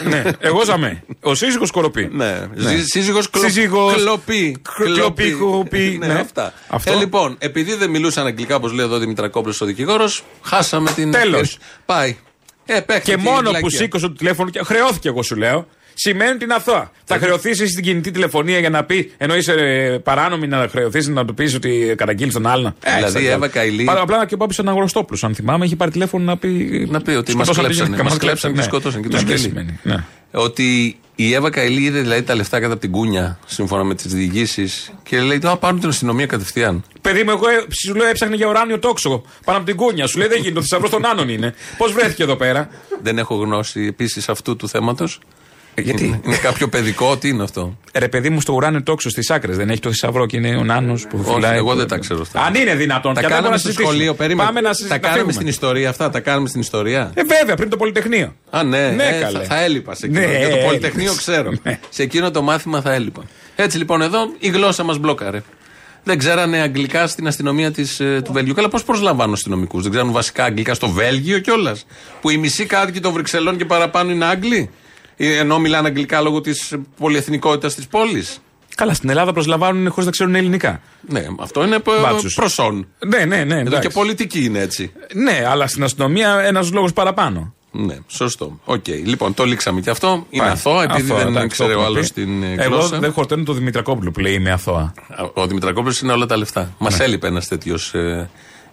ναι, εγώ ζαμέ. Ο σύζυγος κοροπή. Ναι. Ζή- Σύζυγος κλο... Σύζυγος κλοπή. κλοπή, κλοπή, ναι, ναι. αυτά. Αυτό. Ε, λοιπόν, επειδή δεν μιλούσαν αγγλικά, όπως λέει εδώ ο Δημητρακόπουλο ο δικηγόρος, χάσαμε την. Τέλος. Πάει. Ε, παίχτε Και τη μόνο που βλακεία. σήκωσε το τηλέφωνο και χρεώθηκε, εγώ σου λέω. Σημαίνει ότι είναι αθώα. Θα χρεωθεί εσύ στην κινητή τηλεφωνία για να πει, ενώ είσαι ε, παράνομη, να χρεωθεί να του πεις ότι καταγγείλει τον άλλον. Ε, Δηλαδή, στα η Εύα Καηλή- Πάρα απλά και ο Πάπη Αναγνωστόπουλο, αν θυμάμαι, έχει πάρει τηλέφωνο να πει. Να πει ότι μας σκοτώσαν τη κλέψανε. γυναίκα, Μας μας κλέψανε και ναι. σκότωσαν και το Ναι, δεν σκέλι. σημαίνει, ναι. Ότι η Εύα Καηλή είδε δηλαδή τα λεφτά κατά από την κούνια, σύμφωνα με τις διηγήσεις, και λέει: Α, πάρουν την αστυνομία κατευθείαν. Παιδί μου, εγώ ε, σου λέω έψαχνε για ουράνιο τόξο πάνω από την κούνια. Σου λέει δεν γίνεται, ο θησαυρός των Άνων είναι. Πώς βρέθηκε εδώ πέρα; Δεν έχω γνώση επίσης αυτού του θέματος. Γιατί; Είναι κάποιο παιδικό, τι είναι αυτό; Ε, Ρε παιδί μου, στο ουράνιο τόξο στις άκρες δεν έχει το θησαυρό και είναι ο Νάνος που Όχι, φυλάει. εγώ δεν τα ξέρω αυτά. Αν είναι δυνατόν, Τα και αν δεν μπορούμε κάναμε να στο συζητήσουμε. σχολείο, περίμενε. Πάμε να τα συζητήσουμε. κάναμε στην ιστορία αυτά, τα κάναμε στην ιστορία. Ε, βέβαια, πριν το Πολυτεχνείο. Α, ναι, Ναι, ε, καλέ. θα, θα έλειπα σε εκείνο. Ναι, Για το έλειπες. Πολυτεχνείο ξέρω. Ναι. Σε εκείνο το μάθημα θα έλειπα. Έτσι λοιπόν εδώ η γλώσσα μας μπλόκαρε. Δεν ξέρανε αγγλικά στην αστυνομία της, ε, του Βέλγιου. Καλά, πώς προσλαμβάνουν αστυνομικούς; Δεν ξέρουν βασικά αγγλικά στο Βέλγιο κιόλας; Που οι μισοί κάτοικοι των Βρυξελλών και παραπάνω είναι Άγγλοι; Ε, Ενώ μιλάνε αγγλικά λόγω της πολυεθνικότητας της πόλης. Καλά, στην Ελλάδα προσλαμβάνουν χωρίς να ξέρουν ελληνικά. Ναι, αυτό είναι Μπάτσους. προσόν. Ναι, ναι, ναι. Εδώ εντάξει. και πολιτική είναι έτσι. Ναι, αλλά στην αστυνομία ένας λόγος παραπάνω. Ναι, σωστό. Οκ. Λοιπόν, το λήξαμε και αυτό. Είναι Πάει. αθώα, επειδή Αθώα, δεν εντάξει, ξέρει το ο έχουμε άλλο πει. την ε, Εγώ γλώσσα. δεν χορταίνω το Δημητρακόπουλο που λέει είμαι αθώα. Ο Δημητρακόπουλος είναι όλα τα λεφτά. Μας έλειπε ένας τέτοιος.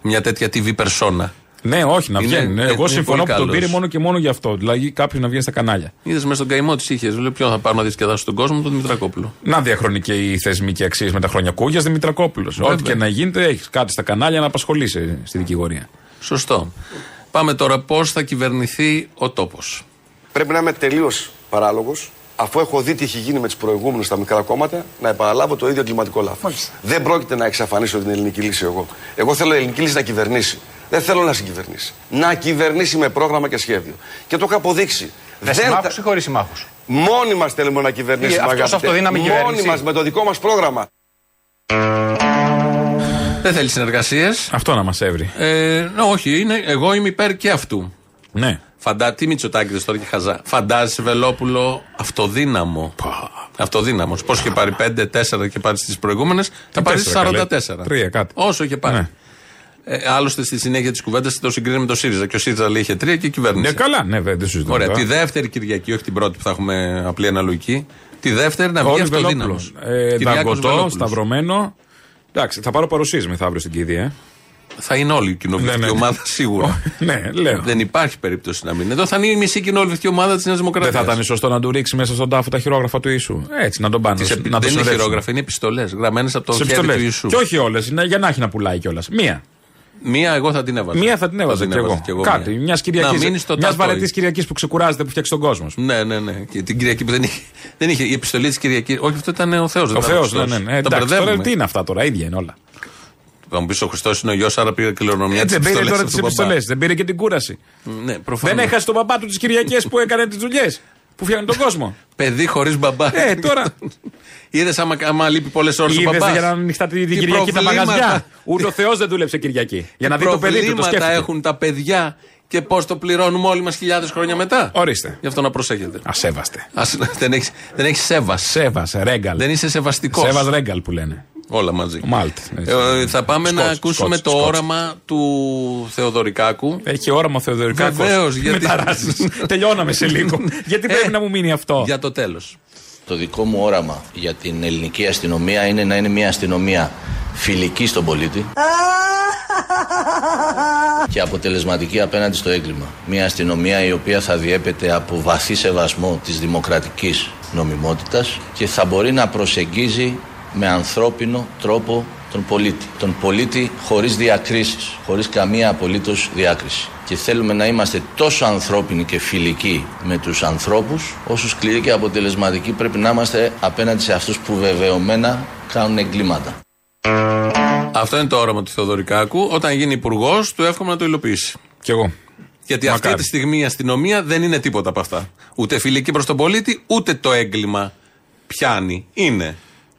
μια τέτοια TV persona. Ναι, όχι, να Είναι- βγαίνει. είναι- Εγώ είναι συμφωνώ πολύ που τον καλός. πήρε μόνο και μόνο γι' αυτό. Δηλαδή κάποιο να βγαίνει στα κανάλια. Είδες μέσα στον καημό τη είχε. Λέει ποιον θα πάρω να διασκεδάσω τον κόσμο, τον Δημητρακόπουλο. Να διαχρονεί και οι θεσμικοί αξίες με τα χρόνια κούγια Δημητρακόπουλος. Βέβαια. Ό,τι και να γίνεται, έχεις κάτι στα κανάλια να απασχολείσαι στη δικηγορία. Σωστό. Πάμε τώρα πώς θα κυβερνηθεί ο τόπος. Πρέπει να είμαι τελείως παράλογος, αφού έχω δει τι έχει γίνει με του προηγούμενου στα μικρά κόμματα, να επαναλάβω το ίδιο εγκληματικό λάθος. Δεν πρόκειται να εξαφανίσω την ελληνική λύση εγώ. Εγώ θέλω η ελληνική λύση να κυβερνήσει. Δεν θέλω να συγκυβερνήσει. Να κυβερνήσει με πρόγραμμα και σχέδιο. Και το έχω αποδείξει. Με συμμάχους ή χωρίς συμμάχους; Μόνοι μας θέλουμε να κυβερνήσουμε. αυτός αγαπητέ. αυτοδύναμη Μόνοι κυβέρνηση. μας με το δικό μας πρόγραμμα. Δεν θέλει συνεργασίες. Αυτό να μας έβρει. Ε, ναι, όχι, είναι, εγώ είμαι υπέρ και αυτού. Ναι. Φαντά, τι Μητσοτάκη τώρα και χαζά. Φαντάζεσαι Βελόπουλο αυτοδύναμο. Αυτοδύναμος. Πώς είχε πάρει 5-4 και πάρει στις προηγούμενες, θα πάρει τέσσερα, 44. καλέ. Τρία, κάτι. Όσο είχε πάρει. Ναι. Ε, άλλωστε στη συνέχεια της κουβέντας το συγκρίνει με το ΣΥΡΙΖΑ. Και ο ΣΥΡΙΖΑ λέει είχε τρία και κυβέρνησε. Ναι, καλά, ναι, βέβαια, δεν συζητώ. Ωραία. τώρα. Τη δεύτερη Κυριακή, όχι την πρώτη που θα έχουμε απλή αναλογική. Τη δεύτερη να βγει Όλη αυτοδύναμος. Ε, Δαγκωτό, σταυρωμένο. Εντάξει, θα πάρω παρουσίες μεθαύριο στην κηδεία. ε. Θα είναι όλη η κοινοβουλευτική Ναι, ναι. ομάδα σίγουρα. ναι, λέω. Δεν υπάρχει περίπτωση να μην είναι. Εδώ θα είναι η μισή κοινοβουλευτική ομάδα της Νέας Δημοκρατίας. Δεν θα ήταν σωστό να του ρίξει μέσα στον τάφο τα χειρόγραφα του Ιησού. Έτσι, να τον πάνε. Τις να επι- το δεν είναι συνοδεύσουν. χειρόγραφα, είναι επιστολές γραμμένες από το Σε χέρι επιστολές. του Ιησού. Και όχι όλες, για να έχει να πουλάει κιόλας. Μία. Μία εγώ θα την έβαζα. Μία θα την έβαζα κι εγώ. Κάτι. μία. Μιας Να Κυριακή. μείνεις στο Μιας τατόι. βαρετή Κυριακής που ξεκουράζεται που φτιάξει τον κόσμο. Ναι, ναι, ναι. Και την Κυριακή που δεν είχε. Δεν είχε η επιστολή της Κυριακή. Όχι, αυτό ήταν ο Θεός. Ο Θεός, ναι, ναι. ναι. Εντάξει, τώρα τι είναι αυτά τώρα, ίδια είναι όλα. Θα μου πεις ο Χριστός είναι ο γιος, άρα πήρε κληρονομιά Έτσι, της δεν πήρε τώρα τις επιστολές, δεν πήρε και την κούραση. Ναι, προφανώς. Δεν έχασε τον παπά του τις Κυριακές που έκανε τις δουλειές. Που φτιάχνει τον κόσμο. Παιδί χωρίς μπαμπά. Ε, τώρα. Είδες άμα, άμα λείπει πολλές ώρες ο Είδες μπαμπάς; για να ανοιχτά την Τι Κυριακή τα προβλήματα; μαγαζιά; Ούτε ο Θεός δεν δούλεψε Κυριακή. Για να δει το παιδί του, το προβλήματα σκέφτηκε. έχουν τα παιδιά και πώς το πληρώνουμε όλοι μας χιλιάδες χρόνια μετά; Ορίστε. Γι' αυτό να προσέχετε. Ασέβαστε. Ας, δεν έχει δεν έχεις σέβας. Σέβα, ρέγκαλ. Δεν είσαι σεβαστικός. Σέβας ρέγκαλ που λένε. Όλα μαζί. Μάλτ. Ε, θα πάμε να Σκότς, ακούσουμε Σκότς, το Σκότς. όραμα του Θεοδωρικάκου. Έχει όραμα ο Θεοδωρικάκος. Βεβαίως, γιατί- Με ταράσεις. Τελειώναμε σε λίγο. γιατί πρέπει να μου μείνει αυτό; Για το τέλος. Το δικό μου όραμα για την ελληνική αστυνομία είναι να είναι μια αστυνομία φιλική στον πολίτη και αποτελεσματική απέναντι στο έγκλημα. Μια αστυνομία η οποία θα διέπεται από βαθύ σεβασμό της δημοκρατικής νομιμότητας και θα μπορεί να προσεγγίζει με ανθρώπινο τρόπο τον πολίτη. Τον πολίτη χωρίς διακρίσεις, χωρίς καμία απολύτως διάκριση. Και θέλουμε να είμαστε τόσο ανθρώπινοι και φιλικοί με τους ανθρώπους, όσο σκληροί και αποτελεσματικοί πρέπει να είμαστε απέναντι σε αυτούς που βεβαιωμένα κάνουν εγκλήματα. Αυτό είναι το όραμα του Θεοδωρικάκου. Όταν γίνει υπουργός, του εύχομαι να το υλοποιήσει. Κι εγώ. Γιατί Μακάρι. αυτή τη στιγμή η αστυνομία δεν είναι τίποτα από αυτά. Ούτε φιλική προς τον πολίτη, ούτε το έγκλημα πιάνει. Είναι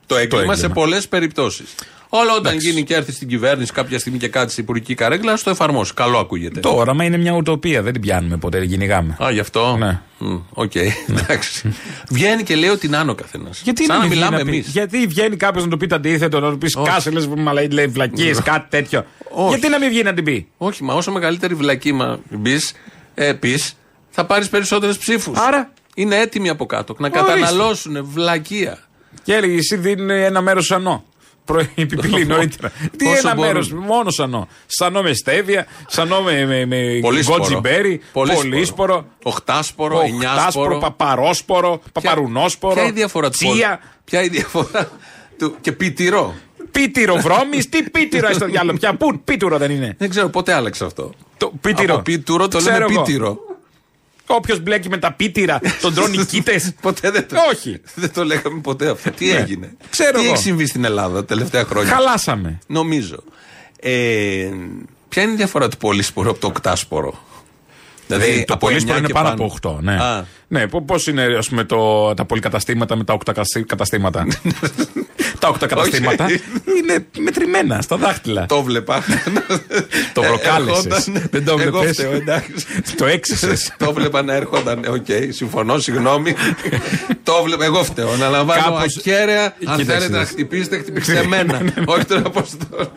το έγκλημα, έγκλημα. σε πολλές περιπτώσεις. Όλα όταν γίνει και έρθει στην κυβέρνηση κάποια στιγμή και κάτσει η υπουργική καρέγκλα, ας το εφαρμόσει. Καλό ακούγεται. Το όραμα είναι μια ουτοπία. Δεν την πιάνουμε ποτέ, την κυνηγάμε. Α, γι' αυτό; Ναι. Μμ, Οκ, εντάξει. Βγαίνει και λέει ότι είναι άνω καθένας. Γιατί Σαν να μην βγει μιλάμε πει- εμείς. Γιατί βγαίνει κάποιος να του πει το αντίθετο, να του πεις Όχι. κάσε, λε λέει βλακίες, κάτι τέτοιο. Όχι. Γιατί να μην βγει να την πει; Όχι, μα όσο μεγαλύτερη βλακίμα μπεις, ε, πεις, θα πάρεις περισσότερες ψήφους. Άρα; Είναι έτοιμοι από κάτω να Ορίστε. καταναλώσουν βλακεία. Και έλεγε εσύ δίνει ένα μέρος σανό. Επιπλή νωρίτερα. Τι Όσο ένα μπορούν. μέρος, μόνο σανό. Σανό με στέβια, σανό με, με, με Πολύσπορο. γκοτζιμπέρι, Πολύσπορο. πολύσπορο, Οχτάσπορο, οχτάσπορο, εννιάσπορο. παπαρόσπορο, παπαρουνόσπορο. Ποια είναι η διαφορά του τσία, πολ- Ποια είναι η διαφορά του. και πιτηρό. πίτυρο βρώμης, τι πίτυρο στο διάλογο; Πια πού, πίτυρο δεν είναι. Δεν ξέρω πότε άλλαξε αυτό; Το πίτυρο. Από πίτουρο το Ξέρω λέμε εγώ. πίτυρο. Όποιος μπλέκει με τα πίτυρα, τον τρώνε κοίτες. Ποτέ δεν το, Όχι. δεν το λέγαμε ποτέ αυτό. Τι Ναι. έγινε; Ξέρω Τι εγώ. έχει συμβεί στην Ελλάδα τα τελευταία χρόνια; Χαλάσαμε. Νομίζω. Ε, ποια είναι η διαφορά του πολύσπορο από το οκτάσπορο; Δηλαδή, το από πολύσπορο εννιά είναι και πάνω πάνω. από 8. Ναι, Α. ναι πώς είναι ας πούμε, το, τα πολυκαταστήματα με τα 8 καταστήματα; τα 8 καταστήματα Όχι. είναι μετρημένα στα δάχτυλα. Το βλέπα. Το Ε, προκάλεσε. ερχόταν- Δεν το Εγώ βλέπεις; φταίω, εντάξει. το έξισες. το βλέπα να έρχονταν. Οκ, συμφωνώ, συγγνώμη. το βλέπα. Εγώ φταίω. Αναλαμβάνω Κάπως- ακέραια. Αν Κοίταξε, θέλετε να ναι. χτυπήσετε, χτυπήστε εμένα. Όχι τον Αποστόλη.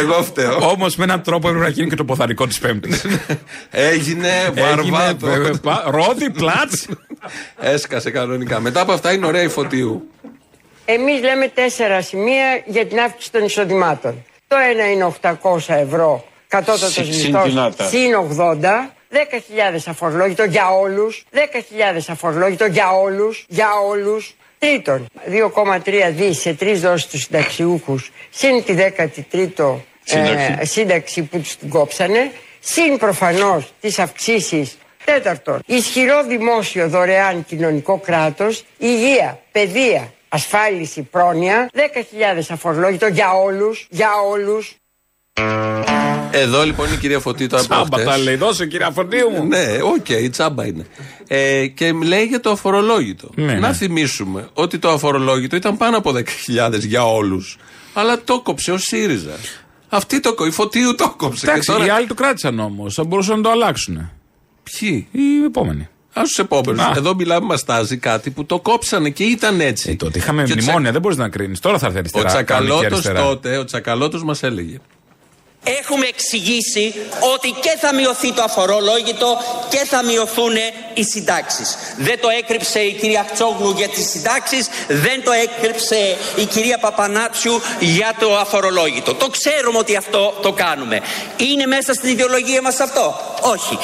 Εγώ φταίω. Όμως με έναν τρόπο έπρεπε να γίνει και το ποδαρικό της Πέμπτης. Έγινε βαρβάτο. Ρόδι, πλάτ. Έσκασε κανονικά. Μετά από αυτά είναι ωραία η φωτίου. Εμείς λέμε τέσσερα σημεία για την αύξηση των εισοδημάτων. Το ένα είναι 800 ευρώ κατώτατος Συ- μισθός συντηνάτα. συν 80. 10.000 αφορολόγητο για όλους. 10.000 αφορολόγητο για όλους. Για όλους. Τρίτον, 2,3 δις σε τρεις δόσεις τους συνταξιούχους συν τη 13ο Σύνταξη. ε, σύνταξη που τους την κόψανε. Συν προφανώς τις αυξήσεις Τέταρτον, ισχυρό δημόσιο δωρεάν κοινωνικό κράτος, υγεία, παιδεία, ασφάλιση, πρόνοια, 10.000 αφορολόγητο για όλους, για όλους. Εδώ λοιπόν είναι η κυρία Φωτή τώρα από Τσάμπα χτες. τα λέει, δώσε κύριε Αφροντίου μου. Ναι, οκ, τσάμπα είναι. Ε, και λέει για το αφορολόγητο. Ναι, να ναι. θυμίσουμε ότι το αφορολόγητο ήταν πάνω από 10.000 για όλους. Αλλά το κόψε ο ΣΥΡΙΖΑ. Αυτή το κο- η Φωτίου το κόψε. Εντάξει, και τώρα... οι άλλοι το κράτησαν όμως. Θα μπορούσαν να το αλλάξουν. Ποιοι; Οι επόμενοι. Α τους επόμενους. Α. Εδώ μιλάμε, μας τάζει κάτι που το κόψανε και ήταν έτσι. Ε, τότε είχαμε Και ο Τσα- μνημόνια, δεν μπορείς να κρίνεις. Τώρα θα έρθει Ο αριστερά. κανονική Τσακαλώτος αριστερά. τότε, ο Τσακαλώτος μας έλεγε. Έχουμε εξηγήσει ότι και θα μειωθεί το αφορολόγητο και θα μειωθούν οι συντάξεις. Δεν το έκρυψε η κυρία Χτσόγλου για τις συντάξεις, δεν το έκρυψε η κυρία Παπανάτσιου για το αφορολόγητο. Το ξέρουμε ότι αυτό το κάνουμε. Είναι μέσα στην ιδεολογία μας αυτό; Όχι.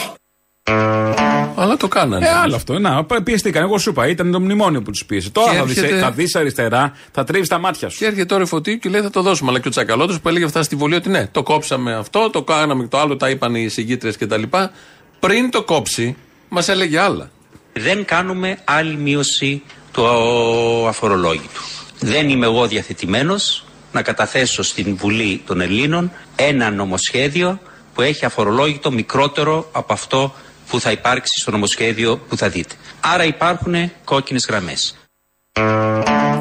Αλλά το κάνανε. Ε, άλλο αυτό. Να, πα- πιεστήκαν. Εγώ σου είπα, ήταν το μνημόνιο που τους πίεσε. Τώρα Και θα δεις, έρχεται- θα δεις αριστερά, θα τρίβεις τα μάτια σου. Και έρχεται τώρα η Φωτίου και λέει θα το δώσουμε. Αλλά και ο Τσακαλώτος που έλεγε αυτά στη Βουλή ότι ναι, το κόψαμε αυτό, το κάναμε και το άλλο, τα είπαν οι συγκίτρε κτλ. Πριν το κόψει, μας έλεγε άλλα. δεν κάνουμε άλλη μείωση του αφορολόγητου. Δεν είμαι εγώ διαθετημένος να καταθέσω στην Βουλή των Ελλήνων ένα νομοσχέδιο που έχει αφορολόγητο μικρότερο από αυτό που θα υπάρξει στο νομοσχέδιο που θα δείτε. Άρα υπάρχουν κόκκινες γραμμές.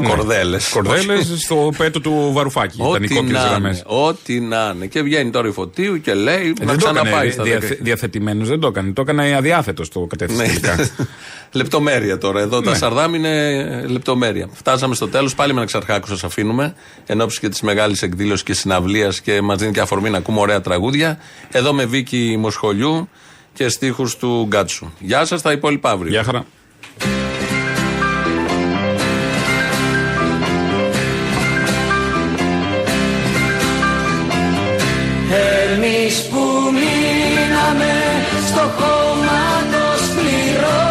Κορδέλες. Κορδέλες στο πέτο του Βαρουφάκη. Ήταν οι Ό,τι κόκκινες να γραμμές. είναι. Ό,τι να είναι. Και βγαίνει τώρα η Φωτίου και λέει να Ε, Δεν το έκανε ξαναπάει στα δια, 10. διαθετημένο, δεν το έκανε. Το έκανε αδιάθετος το κατεύθυνση. Ναι. τελικά. λεπτομέρεια τώρα. Εδώ τα Ναι. Σαρδάμ είναι λεπτομέρεια. Φτάσαμε στο τέλος. Πάλι με ένα ξαρχάκου σας αφήνουμε. Εν ώψη και της μεγάλης εκδήλωσης και συναυλίας και μας δίνει και αφορμή να ακούμε ωραία τραγούδια. Εδώ με Βίκη Μοσχολιού και στίχους του Γκάτσου. Γεια σας, τα υπόλοιπα αύριο. Γεια χαρά. Εμείς που μείναμε στο χώμα το σκληρό